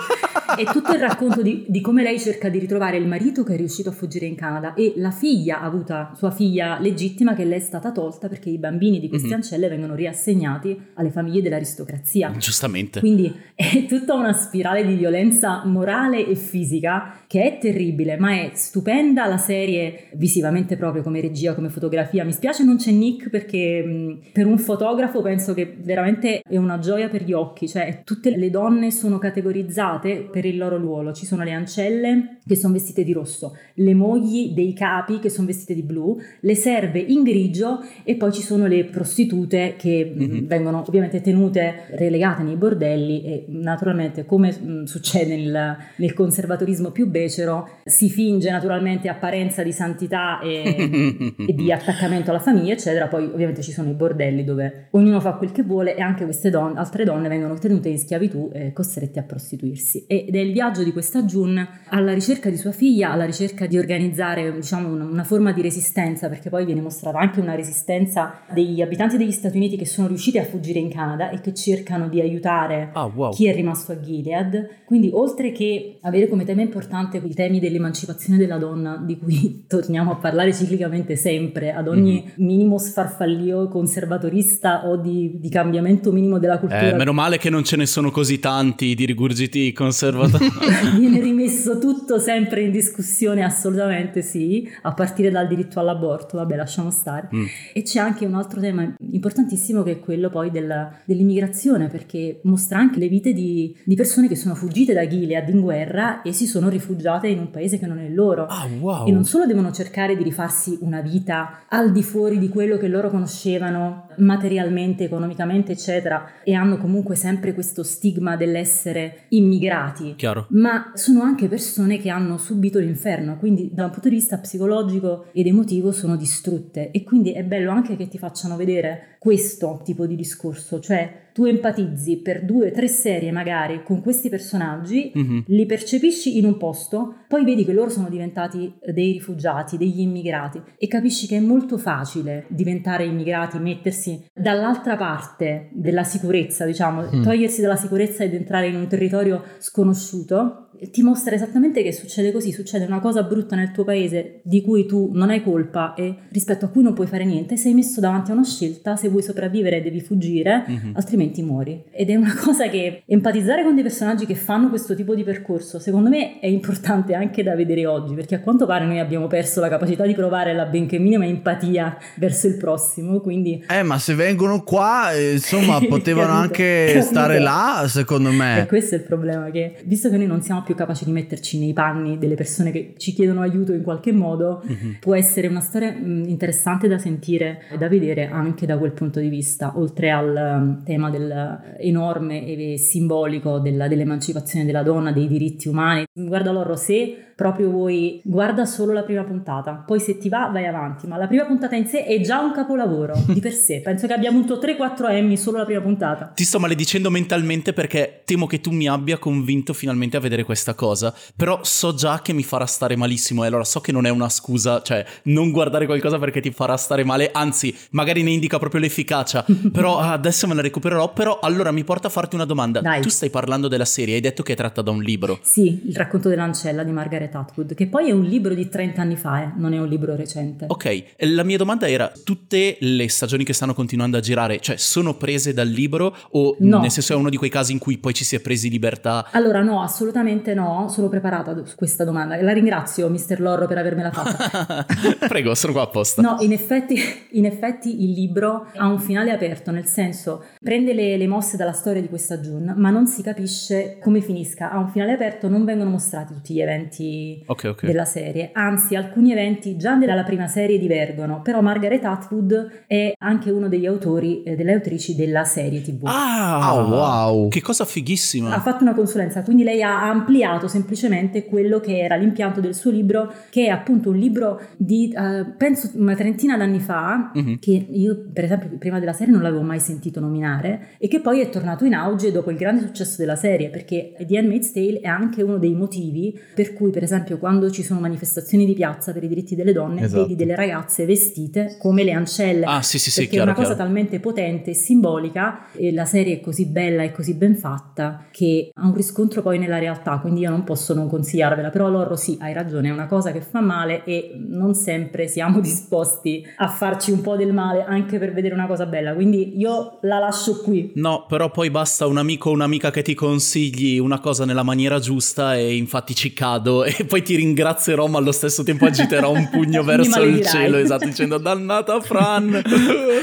è tutto il racconto di, di, come lei cerca di ritrovare il marito che è riuscito a fuggire in Canada e la figlia avuta, sua figlia legittima, che le è stata tolta perché i bambini di queste mm-hmm. ancelle vengono riassegnati alle famiglie dell'aristocrazia. Giustamente. Quindi è tutta una spirale di violenza morale e fisica che è terribile, ma è stupenda la serie visivamente proprio come regia, come fotografia. Mi spiace non c'è Nick perché mh, per un fotografo penso che veramente è una gioia per gli occhi, cioè tutte le donne sono categorizzate per il loro ruolo. Ci sono le ancelle che sono vestite di rosso, le mogli dei capi che sono vestite di blu, le serve in grigio e poi ci sono le prostitute che mm-hmm. vengono ovviamente tenute relegate nei bordelli e naturalmente come mh, succede nel, nel, conservatorismo più becero si finge naturalmente apparenza di santità e, e, di attaccamento alla famiglia eccetera, poi ovviamente ci sono i bordelli dove ognuno fa quel che vuole e anche queste donne, altre donne vengono tenute in schiavitù e costrette a prostituirsi. Ed è il viaggio di questa June alla ricerca di sua figlia, alla ricerca di organizzare diciamo una, una forma di resistenza perché poi viene mostrata anche una resistenza degli abitanti degli Stati Uniti che sono riusciti a fuggire in Canada e che cercano di aiutare ah, wow. chi è rimasto a Gilead. Quindi oltre che avere come tema importante i temi dell'emancipazione della donna di cui torniamo a parlare ciclicamente sempre ad ogni mm-hmm. minimo sfarfallio conservatorista o di, di, cambiamento minimo della cultura. Eh, meno male che non ce ne sono così tanti di rigurgiti conservatori. Viene rimesso tutto sempre in discussione, assolutamente sì, a partire dal diritto all'aborto, vabbè lasciamo stare. Mm. E c'è anche un altro tema importantissimo che è quello poi della, dell'immigrazione, perché mostra anche le vite di, di, persone che sono fuggite da Gilead in guerra e si sono rifugiate in un paese che non è loro. Ah, wow. E non solo devono cercare di rifarsi una vita al di fuori di quello che loro conoscevano materialmente, economicamente, eccetera, e hanno comunque sempre questo stigma dell'essere immigrati. Chiaro. Ma sono anche persone che hanno subito l'inferno, quindi da un punto di vista psicologico ed emotivo sono distrutte e quindi è bello anche che ti facciano vedere questo tipo di discorso, cioè tu empatizzi per due o tre serie magari con questi personaggi, mm-hmm. li percepisci in un posto, poi vedi che loro sono diventati dei rifugiati, degli immigrati e capisci che è molto facile diventare immigrati, mettersi dall'altra parte della sicurezza, diciamo, mm. togliersi dalla sicurezza ed entrare in un territorio sconosciuto ti mostra esattamente che succede così, succede una cosa brutta nel tuo paese di cui tu non hai colpa e rispetto a cui non puoi fare niente, sei messo davanti a una scelta, se vuoi sopravvivere devi fuggire, mm-hmm. altrimenti muori. Ed è una cosa che empatizzare con dei personaggi che fanno questo tipo di percorso, secondo me è importante anche da vedere oggi, perché a quanto pare noi abbiamo perso la capacità di provare la benché minima empatia verso il prossimo, quindi... Eh, ma se vengono qua, eh, insomma, potevano anche stare là, secondo me. E questo è il problema, che visto che noi non siamo più capaci di metterci nei panni delle persone che ci chiedono aiuto in qualche modo, mm-hmm. può essere una storia mh, interessante da sentire e da vedere anche da quel punto di vista, oltre al um, tema del enorme e simbolico della, dell'emancipazione della donna, dei diritti umani. Guarda loro, se proprio vuoi, guarda solo la prima puntata, poi se ti va vai avanti, ma la prima puntata in sé è già un capolavoro di per sé, penso che abbia avuto 3-4 Emmy solo la prima puntata. Ti sto maledicendo mentalmente perché temo che tu mi abbia convinto finalmente a vedere questa cosa, però so già che mi farà stare malissimo e allora so che non è una scusa, cioè non guardare qualcosa perché ti farà stare male, anzi magari ne indica proprio l'efficacia, però adesso me la recupererò, però allora mi porta a farti una domanda, Dai. tu stai parlando della serie, hai detto che è tratta da un libro. Sì, il racconto dell'ancella di Margaret Atwood, che poi è un libro di 30 anni fa, eh, non è un libro recente. Ok, la mia domanda era, tutte le stagioni che stanno continuando a girare, cioè sono prese dal libro o no. nel senso è uno di quei casi in cui poi ci si è presi libertà? Allora no, assolutamente Assolutamente no, sono preparata su questa domanda. La ringrazio, mister Lorro, per avermela fatta. Prego, sono qua apposta. No, in effetti, in effetti, il libro ha un finale aperto, nel senso prende le, le, mosse dalla storia di questa June, ma non si capisce come finisca. Ha un finale aperto, non vengono mostrati tutti gli eventi okay, okay. della serie, anzi alcuni eventi già dalla prima serie divergono, però Margaret Atwood è anche uno degli autori, eh, delle autrici della serie TV. Ah, oh, wow! Che cosa fighissima! Ha fatto una consulenza, quindi lei ha ampliato semplicemente quello che era l'impianto del suo libro, che è appunto un libro di, uh, penso, una trentina d'anni fa, mm-hmm. che io per esempio prima della serie non l'avevo mai sentito nominare, e che poi è tornato in auge dopo il grande successo della serie, perché The Handmaid's Tale è anche uno dei motivi per cui, per esempio, quando ci sono manifestazioni di piazza per i diritti delle donne, esatto. vedi delle ragazze vestite come le ancelle. Ah, sì, sì, sì, chiaro, è una cosa chiaro. talmente potente e simbolica, e la serie è così bella e così ben fatta, che ha un riscontro poi nella realtà, quindi io non posso non consigliarvela, però Loro sì, hai ragione, è una cosa che fa male e non sempre siamo disposti a farci un po' del male anche per vedere una cosa bella, quindi io la lascio qui. No, però poi basta un amico o un'amica che ti consigli una cosa nella maniera giusta e infatti ci cado e poi ti ringrazierò ma allo stesso tempo agiterò un pugno verso il cielo, esatto, dicendo dannata Fran.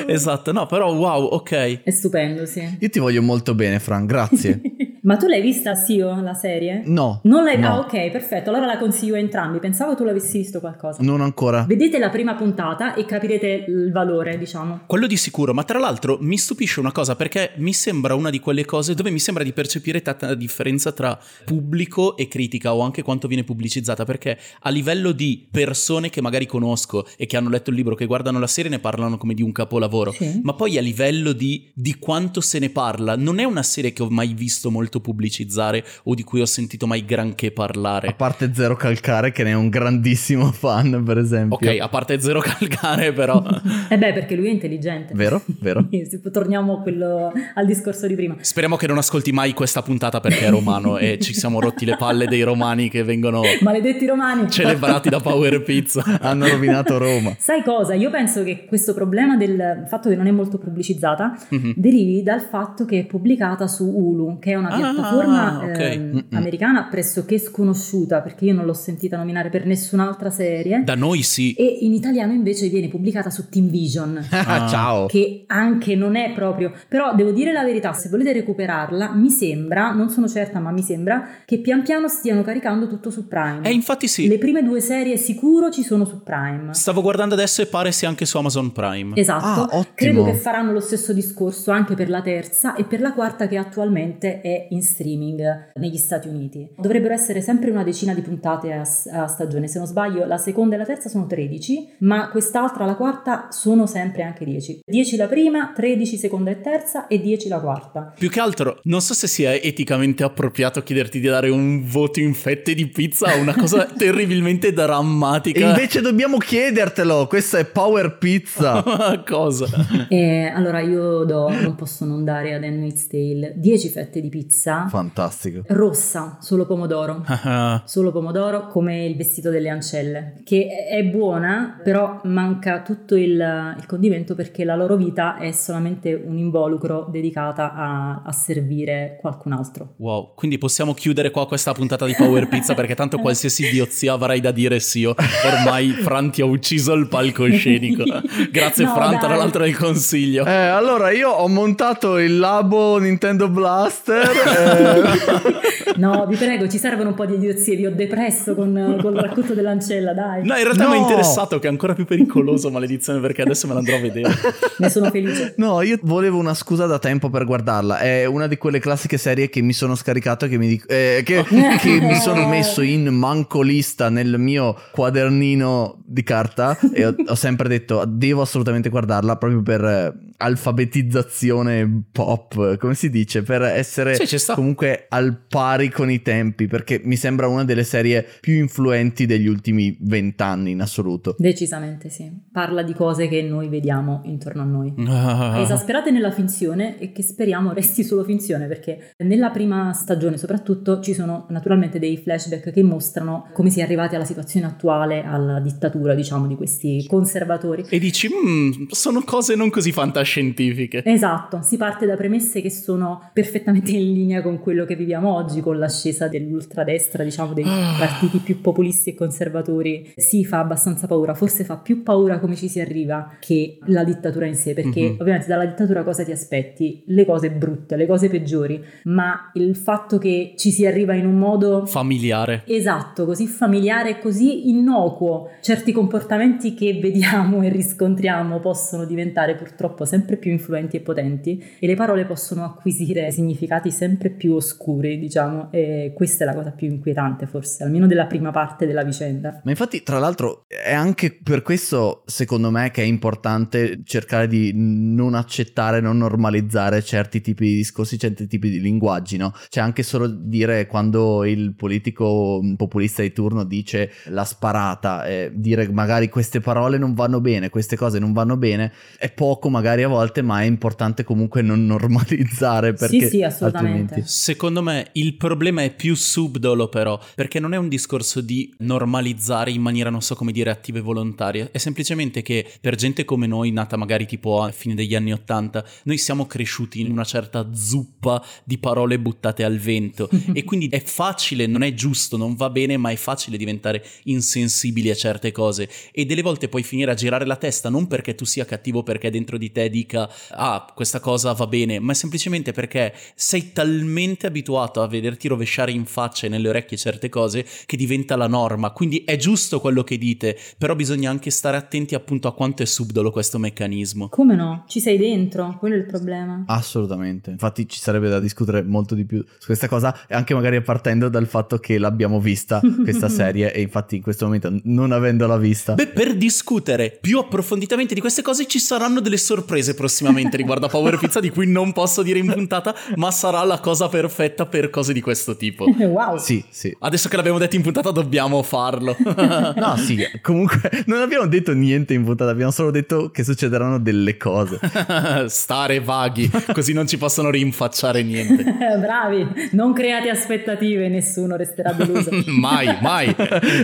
esatto, no, però wow, ok. È stupendo, sì. Io ti voglio molto bene, Fran, grazie. Ma tu l'hai vista, Sio, la serie? No. Non l'hai no. Ah, ok, perfetto. Allora la consiglio a entrambi. Pensavo tu l'avessi visto qualcosa. Non ancora. Vedete la prima puntata e capirete il valore, diciamo. Quello di sicuro, ma tra l'altro mi stupisce una cosa perché mi sembra una di quelle cose dove mi sembra di percepire tanta differenza tra pubblico e critica o anche quanto viene pubblicizzata, perché a livello di persone che magari conosco e che hanno letto il libro, che guardano la serie ne parlano come di un capolavoro, sì. ma poi a livello di, di quanto se ne parla, non è una serie che ho mai visto molto pubblicizzare o di cui ho sentito mai granché parlare. A parte Zero Calcare che ne è un grandissimo fan, per esempio. Ok, a parte Zero Calcare però. eh beh, perché lui è intelligente. Vero, vero. Torniamo quello, al discorso di prima. Speriamo che non ascolti mai questa puntata perché è romano e ci siamo rotti le palle dei romani che vengono... Maledetti romani! Celebrati da Power Pizza. Hanno rovinato Roma. Sai cosa? Io penso che questo problema del fatto che non è molto pubblicizzata mm-hmm. derivi dal fatto che è pubblicata su Hulu, che è una piattaforma ah, okay. eh, americana pressoché sconosciuta perché io non l'ho sentita nominare per nessun'altra serie. Da noi sì. E in italiano invece viene pubblicata su Team Vision. ah, ciao. Che anche non è proprio. Però devo dire la verità, se volete recuperarla, mi sembra, non sono certa, ma mi sembra che pian piano stiano caricando tutto su Prime. Eh, infatti sì. Le prime due serie sicuro ci sono su Prime. Stavo guardando adesso e pare sia anche su Amazon Prime. Esatto. Ah, Credo che faranno lo stesso discorso anche per la terza e per la quarta che attualmente è in streaming negli Stati Uniti. Dovrebbero essere sempre una decina di puntate a, a, stagione, se non sbaglio la seconda e la terza sono 13, ma quest'altra, la quarta, sono sempre anche 10. 10 la prima, 13 seconda e terza e 10 la quarta. Più che altro, non so se sia eticamente appropriato chiederti di dare un voto in fette di pizza o una cosa terribilmente drammatica. Invece dobbiamo chiedertelo, questa è Power Pizza. cosa? E allora io do, non posso non dare ad Handmaid's Tale 10 fette di pizza. Fantastico. Rossa, solo pomodoro. solo pomodoro come il vestito delle ancelle, che è buona, però manca tutto il, il condimento perché la loro vita è solamente un involucro dedicata a, a, servire qualcun altro. Wow, quindi possiamo chiudere qua questa puntata di Power Pizza perché tanto qualsiasi idiozia avrai da dire sì io. Ormai Fran ti ha ucciso il palcoscenico. Grazie No, Fran, dai. tra l'altro del consiglio. Eh, allora io ho montato il labo Nintendo Blaster. Eh, No, vi prego, ci servono un po' di idiozie, vi ho depresso con, con il racconto dell'ancella, dai. No, in realtà mi è No. interessato che è ancora più pericoloso, maledizione, perché adesso me l'andrò a vedere. Ne sono felice. No, io volevo una scusa da tempo per guardarla. È una di quelle classiche serie che mi sono scaricato e che mi, dic- eh, che, che mi sono messo in mancolista nel mio quadernino di carta e ho, ho sempre detto devo assolutamente guardarla proprio per eh, alfabetizzazione pop, come si dice, per essere Sì, comunque al pari con i tempi, perché mi sembra una delle serie più influenti degli ultimi vent'anni in assoluto. Decisamente sì. Parla di cose che noi vediamo intorno a noi. Ah. Esasperate nella finzione e che speriamo resti solo finzione perché nella prima stagione soprattutto ci sono naturalmente dei flashback che mostrano come si è arrivati alla situazione attuale, alla dittatura diciamo di questi conservatori. E dici, "Mm, sono cose non così fantascientifiche. Scientifiche. Esatto, si parte da premesse che sono perfettamente in linea con quello che viviamo oggi, con l'ascesa dell'ultradestra, diciamo dei Ah. partiti più populisti e conservatori. Sì, fa abbastanza paura, forse fa più paura come ci si arriva che la dittatura in sé, perché Mhm. ovviamente dalla dittatura cosa ti aspetti? Le cose brutte, le cose peggiori, ma il fatto che ci si arriva in un modo Familiare. Esatto, così familiare e così innocuo. Certi comportamenti che vediamo e riscontriamo possono diventare purtroppo sempre più influenti e potenti e le parole possono acquisire significati sempre più oscuri, diciamo, e questa è la cosa più inquietante forse, almeno della prima parte della vicenda. Ma infatti, tra l'altro, è anche per questo, secondo me, che è importante cercare di non accettare, non normalizzare certi tipi di discorsi, certi tipi di linguaggi, no? Cioè, anche solo dire quando il politico populista di turno dice la sparata, eh, dire magari queste parole non vanno bene, queste cose non vanno bene, è poco magari a volte, ma è importante comunque non normalizzare perché sì, assolutamente. altrimenti... Secondo me il problema è più subdolo però, perché non è un discorso di normalizzare in maniera non so come dire attiva e volontaria, è semplicemente che per gente come noi, nata magari tipo a fine degli anni Ottanta, noi siamo cresciuti in una certa zuppa di parole buttate al vento. E quindi è facile, non è giusto, non va bene, ma è facile diventare insensibili a certe cose. E delle volte puoi finire a girare la testa non perché tu sia cattivo perché dentro di te dica ah questa cosa va bene, ma semplicemente perché sei talmente abituato a vederti rovesciare in faccia e nelle orecchie certe cose che diventa la norma, quindi è giusto quello che dite, però bisogna anche stare attenti appunto a quanto è subdolo questo meccanismo. Come no? Ci sei dentro, quello è il problema. Assolutamente, infatti ci sarebbe da discutere molto di più su questa cosa e anche magari partendo dal fatto che l'abbiamo vista questa serie e infatti in questo momento non avendola vista Beh, per discutere più approfonditamente di queste cose ci saranno delle sorprese prossimamente riguardo a Power Pizza di cui non posso dire in puntata, ma sarà la cosa perfetta per cose di questo tipo. wow. Sì, sì. Adesso che l'abbiamo detto in puntata dobbiamo farlo. No, sì, comunque non abbiamo detto niente in puntata, abbiamo solo detto che succederanno delle cose. Stare vaghi, così non ci possono rinfacciare niente. Bravi, non create aspettative, nessuno resterà deluso. mai, mai.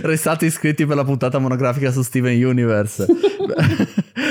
Restate iscritti per la puntata monografica su Steven Universe.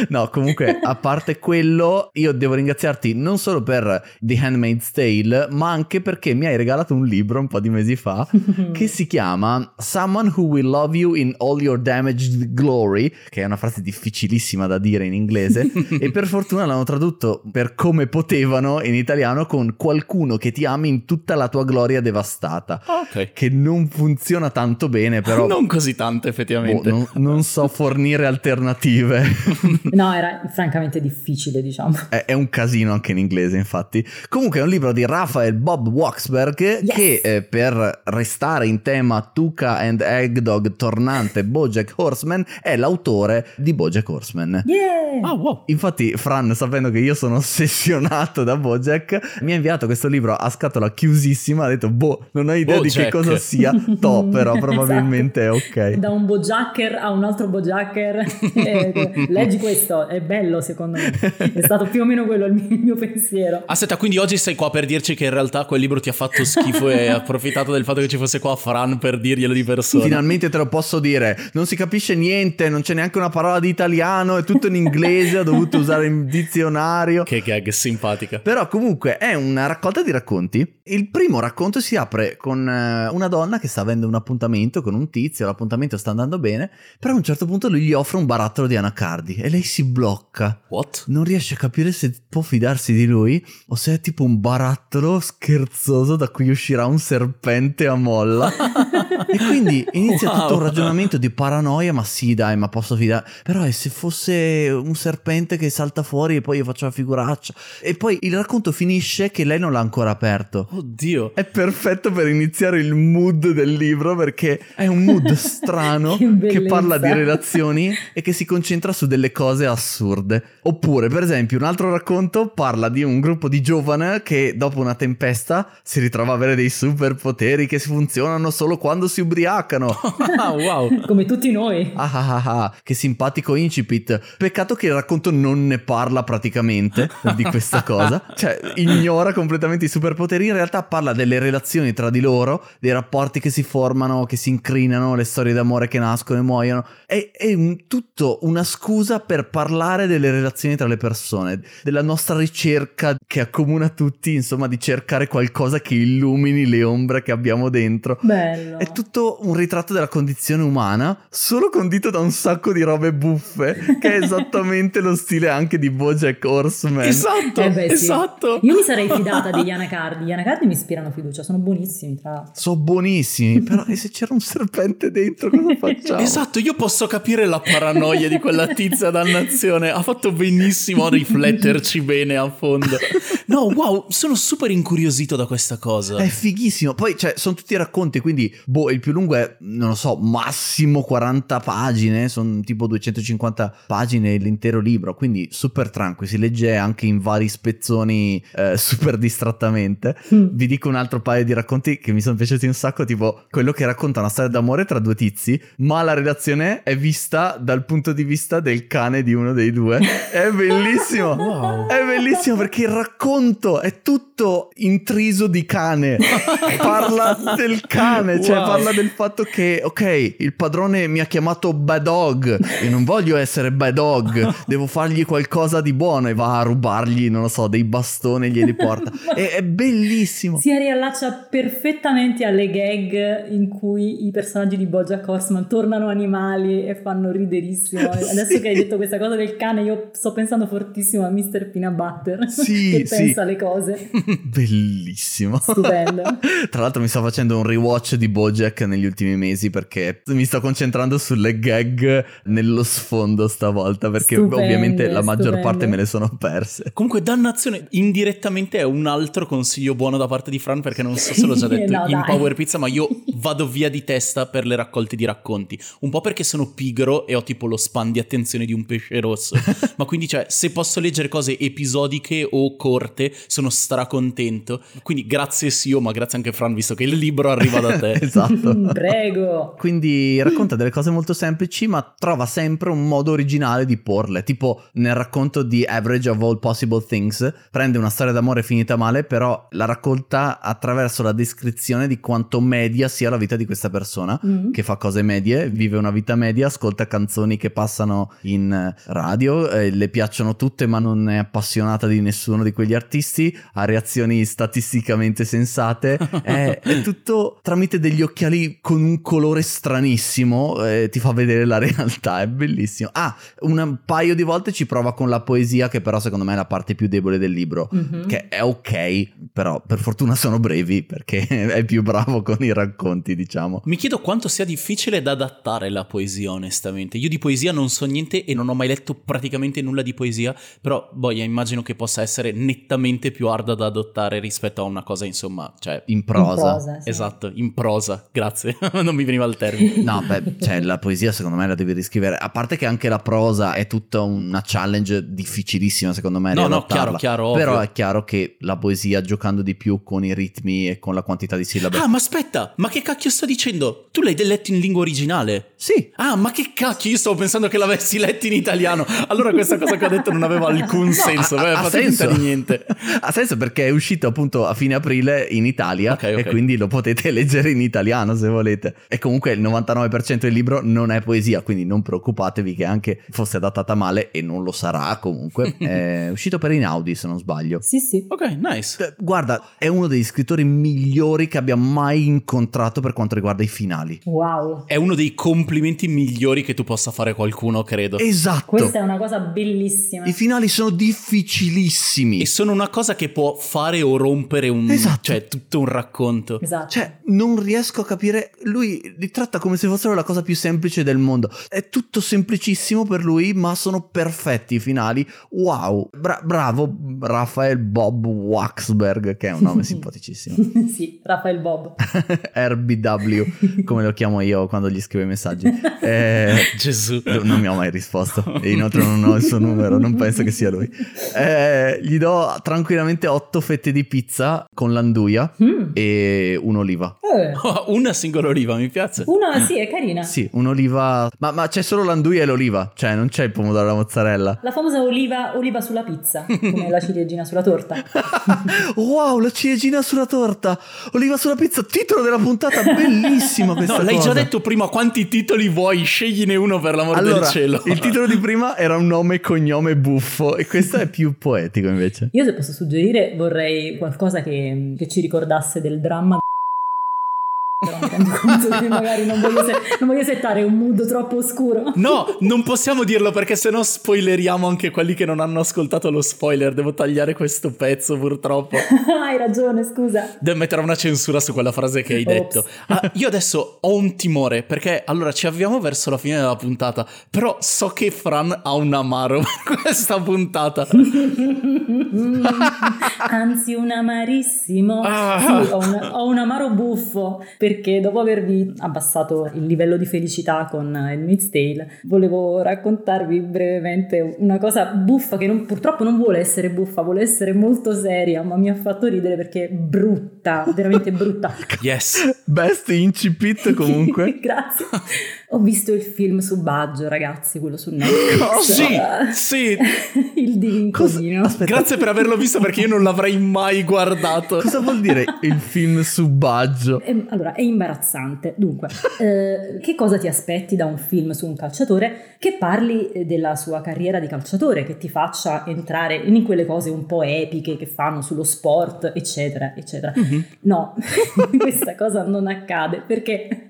No, comunque, a parte quello, io devo ringraziarti non solo per The Handmaid's Tale, ma anche perché mi hai regalato un libro un po' di mesi fa che si chiama Someone Who Will Love You in All Your Damaged Glory, che è una frase difficilissima da dire in inglese, e per fortuna l'hanno tradotto per come potevano in italiano con qualcuno che ti ami in tutta la tua gloria devastata. Ok. Che non funziona tanto bene, però non così tanto boh, effettivamente. non, non so fornire alternative. No, era francamente difficile, diciamo. è, è un casino anche in inglese, infatti. Comunque è un libro di Raphael Bob Waxberg Yes. che eh, per restare in tema Tuca and Eggdog tornante Bojack Horseman è l'autore di Bojack Horseman. Yeah! Ah, wow. Infatti, Fran, sapendo che io sono ossessionato da Bojack, mi ha inviato questo libro a scatola chiusissima. Ha detto: Boh, non ho idea di che Bojack. cosa sia. To, però probabilmente è ok. Da un bojacker a un altro bojacker. Eh, leggi questo, è bello secondo me. È stato più o meno quello il mio, il mio pensiero. Aspetta, quindi oggi sei qua per dirci che in realtà quel libro ti ha fatto schifo e hai approfittato del fatto che ci fosse qua Fran per dirglielo di persona. Finalmente te lo posso dire. Non si capisce niente, non c'è neanche una parola di italiano, è tutto in inglese, ho dovuto usare il dizionario. Che gag simpatica. Però comunque è una raccolta di racconti. Il primo racconto si apre con eh, una donna che sta avendo un appuntamento con un tizio, l'appuntamento sta andando bene, però a un certo punto lui gli offre un barattolo di anacardi e lei si blocca. What? Non riesce a capire se può fidarsi di lui o se è tipo un barattolo scherzoso da cui uscirà un serpente a molla. e quindi inizia Wow. tutto un ragionamento di paranoia, ma sì dai, ma posso fidare. Però e se fosse un serpente che salta fuori e poi io faccio la figuraccia? E poi il racconto finisce che lei non l'ha ancora aperto. Oddio. È perfetto per iniziare il mood del libro perché è un mood strano Che che parla di relazioni e che si concentra su delle cose assurde. Oppure, per esempio, un altro racconto parla di un gruppo di giovane che dopo una tempesta si ritrova a avere dei superpoteri che funzionano solo quando si ubriacano. Ah, wow. Come tutti noi. Ah ah ah ah, che simpatico incipit. Peccato che il racconto non ne parla praticamente di questa cosa. Cioè, ignora completamente i superpoteri. In realtà parla delle relazioni tra di loro, dei rapporti che si formano, che si incrinano, le storie d'amore che nascono e muoiono. È, è un- tutto una scusa per parlare delle relazioni tra le persone, della nostra ricerca che accomuna tutti, insomma, di cercare qualcosa che illumini le ombre che abbiamo dentro. Bello. È tutto un ritratto della condizione umana, solo condito da un sacco di robe buffe, che è esattamente lo stile anche di Bojack Horseman. Esatto, Eh beh, sì. esatto. Io mi sarei fidata degli anacardi. Gli anacardi mi ispirano fiducia, sono buonissimi tra l'altro. Sono buonissimi, però e se c'era un serpente dentro cosa facciamo? Esatto, io posso capire la paranoia di quella tizia dannazione. Ha fatto benissimo a rifletterci bene a fondo. No, wow, sono super incuriosito da questa cosa. È fighissimo. Poi, cioè, sono tutti racconti, quindi, boh, il più lungo è, non lo so, massimo 40 pagine, sono tipo 250 pagine l'intero libro, quindi super tranquillo, si legge anche in vari spezzoni eh, super distrattamente. Mm. Vi dico un altro paio di racconti che mi sono piaciuti un sacco, tipo quello che racconta una storia d'amore tra due tizi, ma la relazione è vista dal punto di vista del cane di uno dei due. È bellissimo. Wow. È bellissimo perché il racconto è tutto intriso di cane. parla del cane, cioè Wow. parla del fatto che, ok, il padrone mi ha chiamato bad dog e non voglio essere bad dog, devo fargli qualcosa di buono e va a rubargli, non lo so, dei bastoni e glieli porta. È, è bellissimo. Si riallaccia perfettamente alle gag in cui i personaggi di Bojack Horseman tornano animali e fanno riderissimo. Adesso Sì. che hai detto questa cosa del cane, io sto pensando fortissimo a Mr. Peanut Butter Sì, che sì. pensa alle cose. Bellissimo. Stupendo. Tra l'altro mi sto facendo un rewatch di Bojack negli ultimi mesi perché mi sto concentrando sulle gag nello sfondo stavolta perché Stupende, ovviamente la maggior stupende. parte me le sono perse. Comunque, dannazione indirettamente è un altro consiglio buono da parte di Fran perché non so se l'ho già detto No, in dai. Power Pizza, ma io vado via di testa per le raccolte di racconti. Un po' perché sono pigro e ho tipo lo span di attenzione di un pesce rosso. ma quindi, cioè, se posso leggere cose episodiche o corte, sono stracontento. Quindi, grazie Sio, ma grazie anche Fran, visto che il libro arriva da te. esatto. Mm, Prego. Quindi racconta delle cose molto semplici, ma trova sempre un modo originale di porle. Tipo nel racconto di Average of All Possible Things, prende una storia d'amore finita male, però la racconta attraverso la descrizione di quanto media sia la vita di questa persona. Mm. Che fa cose medie, vive una vita media, ascolta canzoni che passano in radio, eh, le piacciono tutte, ma non è appassionata di nessuno di quegli artisti, ha reazioni statisticamente sensate. è, è tutto tramite degli occhiali con un colore stranissimo, eh, ti fa vedere la realtà, è bellissimo. Ah, un paio di volte ci prova con la poesia, che però secondo me è la parte più debole del libro. Mhm. Che è ok, però per fortuna sono brevi perché è più bravo con i racconti, diciamo. Mi chiedo quanto sia difficile da adattare la poesia, onestamente. Io di poesia non so niente e non ho mai letto praticamente nulla di poesia, però boia, immagino che possa essere nettamente più arda da adottare rispetto a una cosa, insomma, cioè... In prosa. In prosa, sì. Esatto, in prosa, grazie, non mi veniva il termine. No, beh, cioè la poesia secondo me la devi riscrivere. A parte che anche la prosa è tutta una challenge difficilissima secondo me. No, no, chiaro, chiaro, ovvio. Però è chiaro che la poesia giocando di più con i ritmi e con la quantità di sillabe. Ah, ma aspetta, ma che cacchio sto dicendo? Tu l'hai letto in lingua originale? Sì. Ah, ma che cacchio, io stavo pensando che l'avessi letto in italiano. Allora questa cosa che ho detto non aveva alcun senso, ha- ha senso. di niente. Ha senso perché è uscito appunto a fine aprile in Italia Ok, ok. e quindi lo potete leggere in italiano se volete. E comunque il 99% del libro non è poesia, quindi non preoccupatevi che anche fosse adattata male e non lo sarà comunque. è uscito per Inaudi se non sbaglio. Sì, sì. Ok, nice. Eh, Guarda, è uno degli scrittori migliori che abbia mai incontrato per quanto riguarda i finali. Wow. È uno dei complimenti migliori che tu possa fare a qualcuno, credo. Esatto. Questa è una cosa bellissima. I finali sono difficilissimi. E sono una cosa che può fare o rompere un... Esatto. Cioè, tutto un racconto. Esatto. Cioè, non riesco a capire. Lui li tratta come se fossero la cosa più semplice del mondo. È tutto semplicissimo per lui, ma sono perfetti i finali. Wow, Bra- bravo Rafael Bob Waxberg, che è un nome simpaticissimo. sì, Rafael Bob. RBW, come lo chiamo io quando gli scrivo i messaggi. Eh, Gesù. non mi ha mai risposto e inoltre non ho il suo numero, non penso che sia lui. Eh, gli do tranquillamente otto fette di pizza con l'anduia Mm. e un'oliva. Eh, Oh, una singola oliva, mi piace. Una sì, è carina. Sì, un'oliva. Ma, ma c'è solo l'anduia e l'oliva, cioè non c'è il pomodoro e la mozzarella. La famosa oliva, oliva sulla pizza, come la ciliegina sulla torta. wow, la ciliegina sulla torta, oliva sulla pizza, titolo della puntata, bellissima questa No, l'hai cosa. già detto prima quanti titoli titoli vuoi, scegliene uno per l'amor allora, del cielo. il titolo di prima era un nome e cognome buffo e questo è più poetico invece. Io se posso suggerire vorrei qualcosa che, che ci ricordasse del dramma però mi rendo conto che magari non voglio, se- non voglio settare un mood troppo oscuro. No, non possiamo dirlo perché sennò spoileriamo anche quelli che non hanno ascoltato lo spoiler. Devo tagliare questo pezzo purtroppo. Hai ragione, scusa. Devo mettere una censura su quella frase che hai Ops. detto. Ah, io adesso ho un timore perché allora ci avviamo verso la fine della puntata, però so che Fran ha un amaro per questa puntata. Anzi, un amarissimo. Ah. Sì, ho un, ho un amaro buffo perché dopo avervi abbassato il livello di felicità con il Mid's Tale, volevo raccontarvi brevemente una cosa buffa che non- purtroppo non vuole essere buffa, vuole essere molto seria, ma mi ha fatto ridere perché è brutta, veramente brutta. Yes. Best incipit comunque. Grazie. Ho visto il film su Baggio, ragazzi, quello su Netflix. Sì, sì. il divincolino. Grazie per averlo visto perché io non l'avrei mai guardato. cosa vuol dire il film su Baggio? Ehm, Allora, è imbarazzante. Dunque, eh, che cosa ti aspetti da un film su un calciatore che parli eh, della sua carriera di calciatore, che ti faccia entrare in quelle cose un po' epiche che fanno sullo sport, eccetera, eccetera. No, questa cosa non accade perché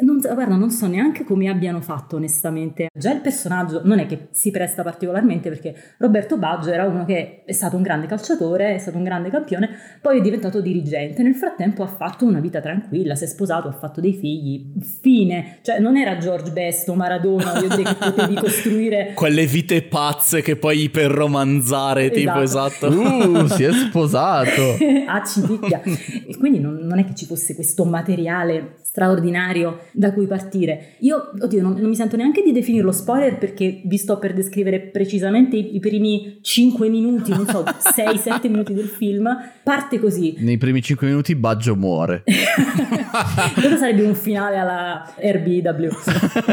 non, guarda, non so neanche come abbiano fatto onestamente. Già il personaggio non è che si presta particolarmente perché Roberto Baggio era uno che è stato un grande calciatore, è stato un grande campione, poi è diventato dirigente. Nel frattempo ha fatto una vita tranquilla, si è sposato, ha fatto dei figli. Fine. Cioè non era George Best o Maradona, voglio dire che potevi costruire Quelle vite pazze che poi per romanzare, tipo esatto. Uh, si è sposato. a cipicchia. E quindi non, non è che ci fosse questo materiale straordinario da cui partire. Io, oddio, non, non mi sento neanche di definirlo spoiler perché vi sto per descrivere precisamente i, i primi 5 minuti, non so, 6-7 minuti del film. Parte così. Nei primi 5 minuti Baggio muore. Quello sarebbe un finale alla RBW,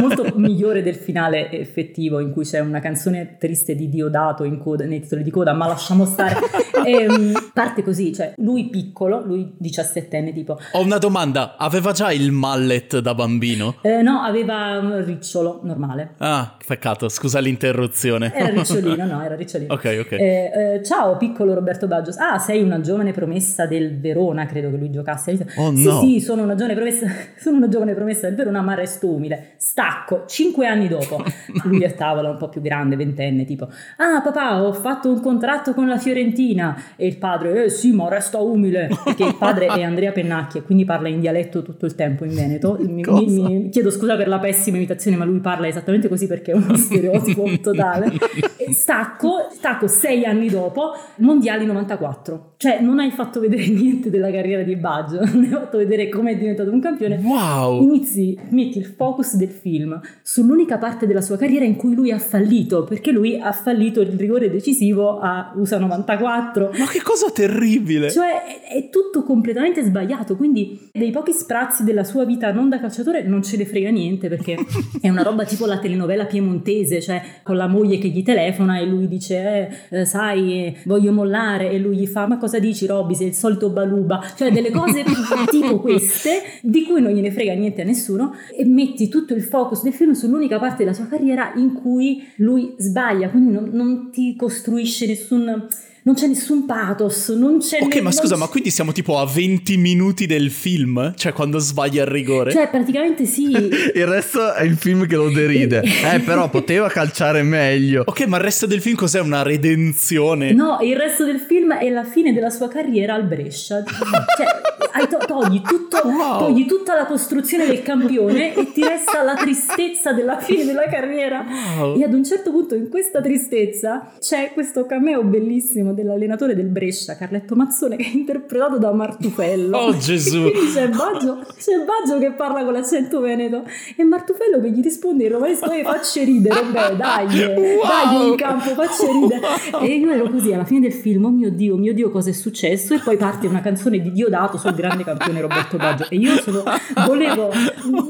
molto migliore del finale effettivo in cui c'è una canzone triste di Diodato in coda, nei titoli di coda, ma lasciamo stare. Ehm, parte così, cioè lui piccolo, lui 17enne tipo, Ho una domanda, aveva già il mallet da bambino? Eh, no, aveva un ricciolo normale. Ah, peccato, scusa l'interruzione. Era ricciolino, no, era ricciolino. Ok, ok. Eh, eh, ciao, piccolo Roberto Baggio. Ah, sei una giovane promessa del Verona, credo che lui giocasse. Oh, sì, no. sì, sono una giovane promessa, sono una giovane promessa del Verona, ma resto umile. Stacco, cinque anni dopo. Lui a tavola, un po' più grande, ventenne, tipo, ah papà, ho fatto un contratto con la Fiorentina. E il padre, eh sì, ma resta umile. Perché il padre è Andrea Pennacchi e quindi parla in dialetto tutto il tempo in Veneto. Mi, mi- mi- chiedo scusa per la pessima imitazione, ma lui parla esattamente così perché è uno stereotipo totale. E Stacco, stacco sei anni dopo, Mondiali 94. Cioè, non hai fatto vedere niente della carriera di Baggio, non hai fatto vedere come è diventato un campione. Wow! Inizi, metti il focus del film sull'unica parte della sua carriera in cui lui ha fallito, perché lui ha fallito il rigore decisivo a USA 94. Ma che cosa terribile! Cioè è, è tutto completamente sbagliato, quindi dei pochi sprazzi della sua vita non da calciatore non ce ne frega niente perché è una roba tipo la telenovela piemontese, cioè con la moglie che gli telefona e lui dice eh, eh, sai eh, voglio mollare. E lui gli fa ma cosa dici Robby? Sei il solito baluba, cioè delle cose tipo queste di cui non gliene frega niente a nessuno e metti tutto il focus del film sull'unica parte della sua carriera in cui lui sbaglia, quindi non, non ti costruisce nessun... Non c'è nessun pathos, non c'è... Ok, ne- ma scusa, c'è- ma quindi siamo tipo a 20 minuti del film? Cioè quando sbaglia il rigore? Cioè, praticamente sì. Il resto è il film che lo deride. Eh, però poteva calciare meglio. Ok, ma il resto del film cos'è? Una redenzione? No, il resto del film è la fine della sua carriera al Brescia. Cioè, hai to- togli, tutto, Wow. togli tutta la costruzione del campione e ti resta la tristezza della fine della carriera. Wow. E ad un certo punto in questa tristezza c'è questo cameo bellissimo dell'allenatore del Brescia, Carletto Mazzone, che è interpretato da Martufello. Oh, Gesù. C'è Baggio, c'è Baggio che parla con l'accento veneto e Martufello che gli risponde in romanesco e facce ridere, beh dai, eh, dai in campo, facce ridere. E io ero così alla fine del film, oh mio Dio, mio Dio cosa è successo? E poi parte una canzone di Diodato sul Gran grande campione Roberto Baggio e io solo volevo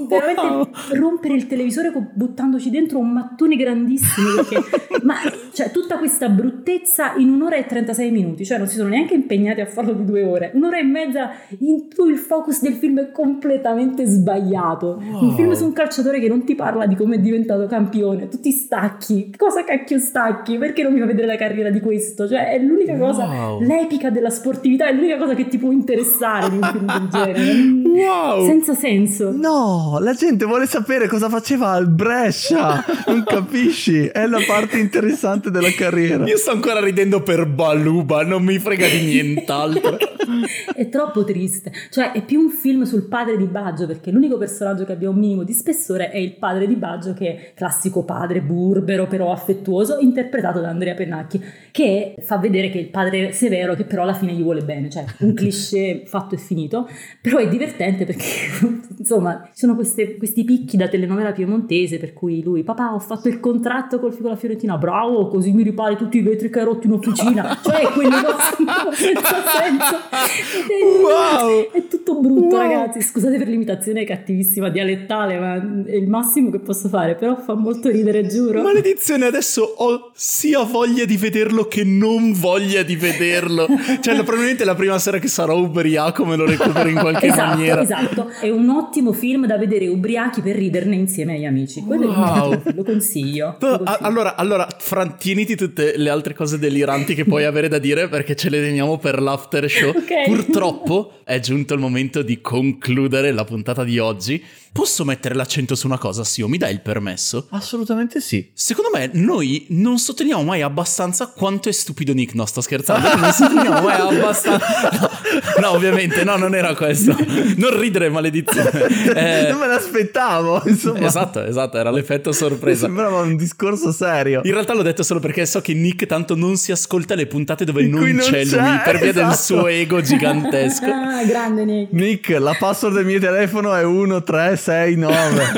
veramente rompere il televisore buttandoci dentro un mattone grandissimo perché ma cioè tutta questa bruttezza in un'ora e 36 minuti cioè non si sono neanche impegnati a farlo di due ore. Un'ora e mezza in cui il focus del film è completamente sbagliato. Wow. un film su un calciatore che non ti parla di come è diventato campione tutti stacchi. Cosa cacchio stacchi? Perché non mi fa vedere la carriera di questo? Cioè è l'unica cosa wow. l'epica della sportività è l'unica cosa che ti può interessare di un film del genere. Wow. Senza senso. No la gente vuole sapere cosa faceva al Brescia. Non capisci? È la parte interessante della carriera. Io sto ancora ridendo per Baluba non mi frega di nient'altro. È troppo triste. Cioè è più un film sul padre di Baggio perché l'unico personaggio che abbia un minimo di spessore è il padre di Baggio che è classico padre burbero però affettuoso interpretato da Andrea Pennacchi che fa vedere che il padre severo che però alla fine gli vuole bene. Cioè un cliché fatto e finito però è divertente perché insomma ci sono queste, questi picchi da telenovela piemontese per cui lui papà ho fatto il contratto col, con la Fiorentina bravo così mi ripari tutti i vetri che hai rotto in officina cioè quelle cose senza senso wow. è tutto brutto wow. ragazzi scusate per l'imitazione cattivissima dialettale ma è il massimo che posso fare però fa molto ridere giuro maledizione adesso ho sia voglia di vederlo che non voglia di vederlo cioè probabilmente la prima sera che sarò ubriaco me lo recupero in qualche esatto, maniera esatto è un ottimo film da vedere ubriachi per riderne insieme agli amici quello wow. lo, consiglio, lo consiglio. allora, allora Fran tieniti tutte le altre cose deliranti che puoi avere da dire perché ce le teniamo per l'after show okay. purtroppo è giunto il momento di concludere la puntata di oggi Posso mettere l'accento su una cosa, Sio? Mi dai il permesso? Assolutamente sì. Secondo me noi non sottolineiamo mai abbastanza quanto è stupido Nick. No, sto scherzando. non sottolineiamo mai abbastanza. No, no, ovviamente, no, non era questo. Non ridere, maledizione. Eh, non me l'aspettavo, insomma. Esatto, esatto, era l'effetto sorpresa. Mi sembrava un discorso serio. In realtà l'ho detto solo perché so che Nick tanto non si ascolta le puntate dove non, non c'è, c'è, lui per via esatto. del suo ego gigantesco. Ah, grande Nick. Nick, la password del mio telefono è 1, 3, 6, 9.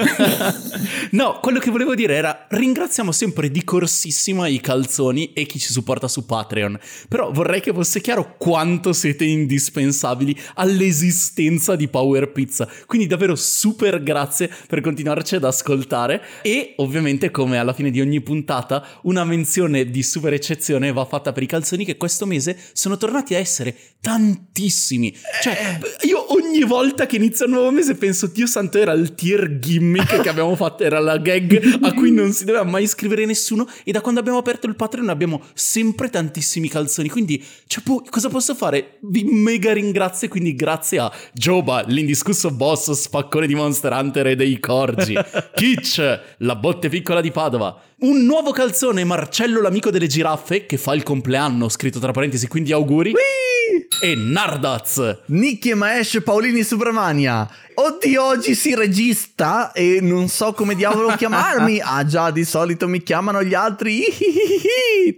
no, quello che volevo dire era ringraziamo sempre di corsissimo i calzoni e chi ci supporta su Patreon. Però vorrei che fosse chiaro quanto siete indispensabili all'esistenza di Power Pizza. Quindi davvero super grazie per continuarci ad ascoltare e ovviamente come alla fine di ogni puntata una menzione di super eccezione va fatta per i calzoni che questo mese sono tornati a essere tantissimi. Cioè, io ogni volta che inizio il nuovo mese penso Dio santo era il tier gimmick che abbiamo fatto era la gag a cui non si doveva mai iscrivere nessuno e da quando abbiamo aperto il Patreon abbiamo sempre tantissimi calzoni quindi cioè, po- cosa posso fare? Vi mega ringrazio quindi grazie a Joba l'indiscusso boss spaccone di Monster Hunter e dei Corgi Kitch la botte piccola di Padova un nuovo calzone Marcello l'amico delle giraffe che fa il compleanno scritto tra parentesi quindi auguri Whee! E Nardaz Nicky e Maesh Paolini Subramania Oddio, oggi si regista e non so come diavolo chiamarmi. Ah già, di solito mi chiamano gli altri.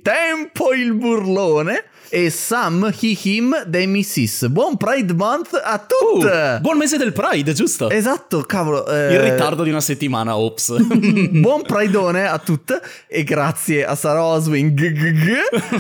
Tempo il burlone e Sam Hihim dei Missis. Buon Pride Month a tutti! Uh, buon mese del Pride, giusto? Esatto, cavolo. Eh... In ritardo di una settimana, ops. buon Prideone a tutti e grazie a Sarah Oswing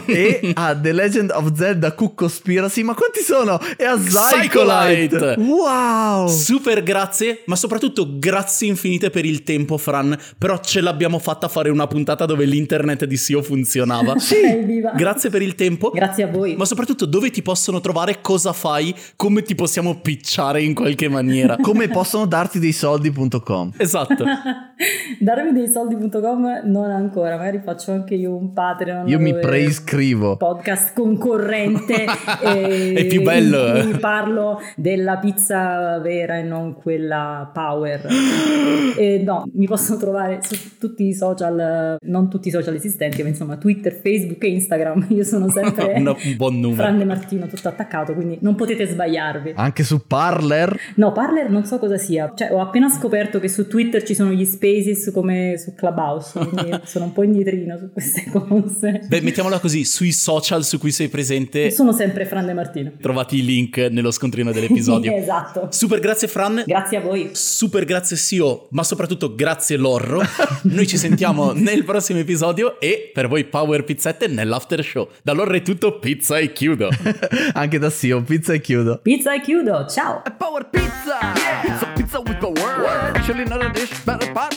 e a The Legend of Zelda Cook Conspiracy. Ma quanti sono? E a Zycolite! Wow! Super grazie, ma soprattutto grazie infinite per il tempo, Fran. Però ce l'abbiamo fatta fare una puntata dove l'internet di Sio funzionava. sì, grazie per il tempo. Grazie Grazie a voi. Ma soprattutto dove ti possono trovare, cosa fai, come ti possiamo picciare in qualche maniera. come possono darti dei soldi.com. Esatto. Darmi dei soldi.com non ancora, magari faccio anche io un Patreon. Io mi preiscrivo. Podcast concorrente. e È più bello. In parlo della pizza vera e non quella power. e no, mi possono trovare su tutti i social, non tutti i social esistenti, ma insomma Twitter, Facebook e Instagram. Io sono sempre un buon numero. Fran De Martino tutto attaccato, quindi non potete sbagliarvi. Anche su Parler? No, Parler non so cosa sia. Cioè, ho appena scoperto che su Twitter ci sono gli space Spaces come su Clubhouse, quindi sono un po' indietrino su queste cose. Beh, mettiamola così, sui social su cui sei presente Sono sempre Fran De Martino. trovate i link nello scontrino dell'episodio. esatto. Super grazie Fran. Grazie a voi. Super grazie Sio, ma soprattutto grazie Lorro. Noi ci sentiamo nel prossimo episodio e per voi Power Pizzette nell'after show. Da Lorro è tutto, pizza e chiudo. Anche da Sio, pizza e chiudo. Pizza e chiudo, ciao! Power Pizza! Pizza, pizza with power! Chili not a dish, a pot.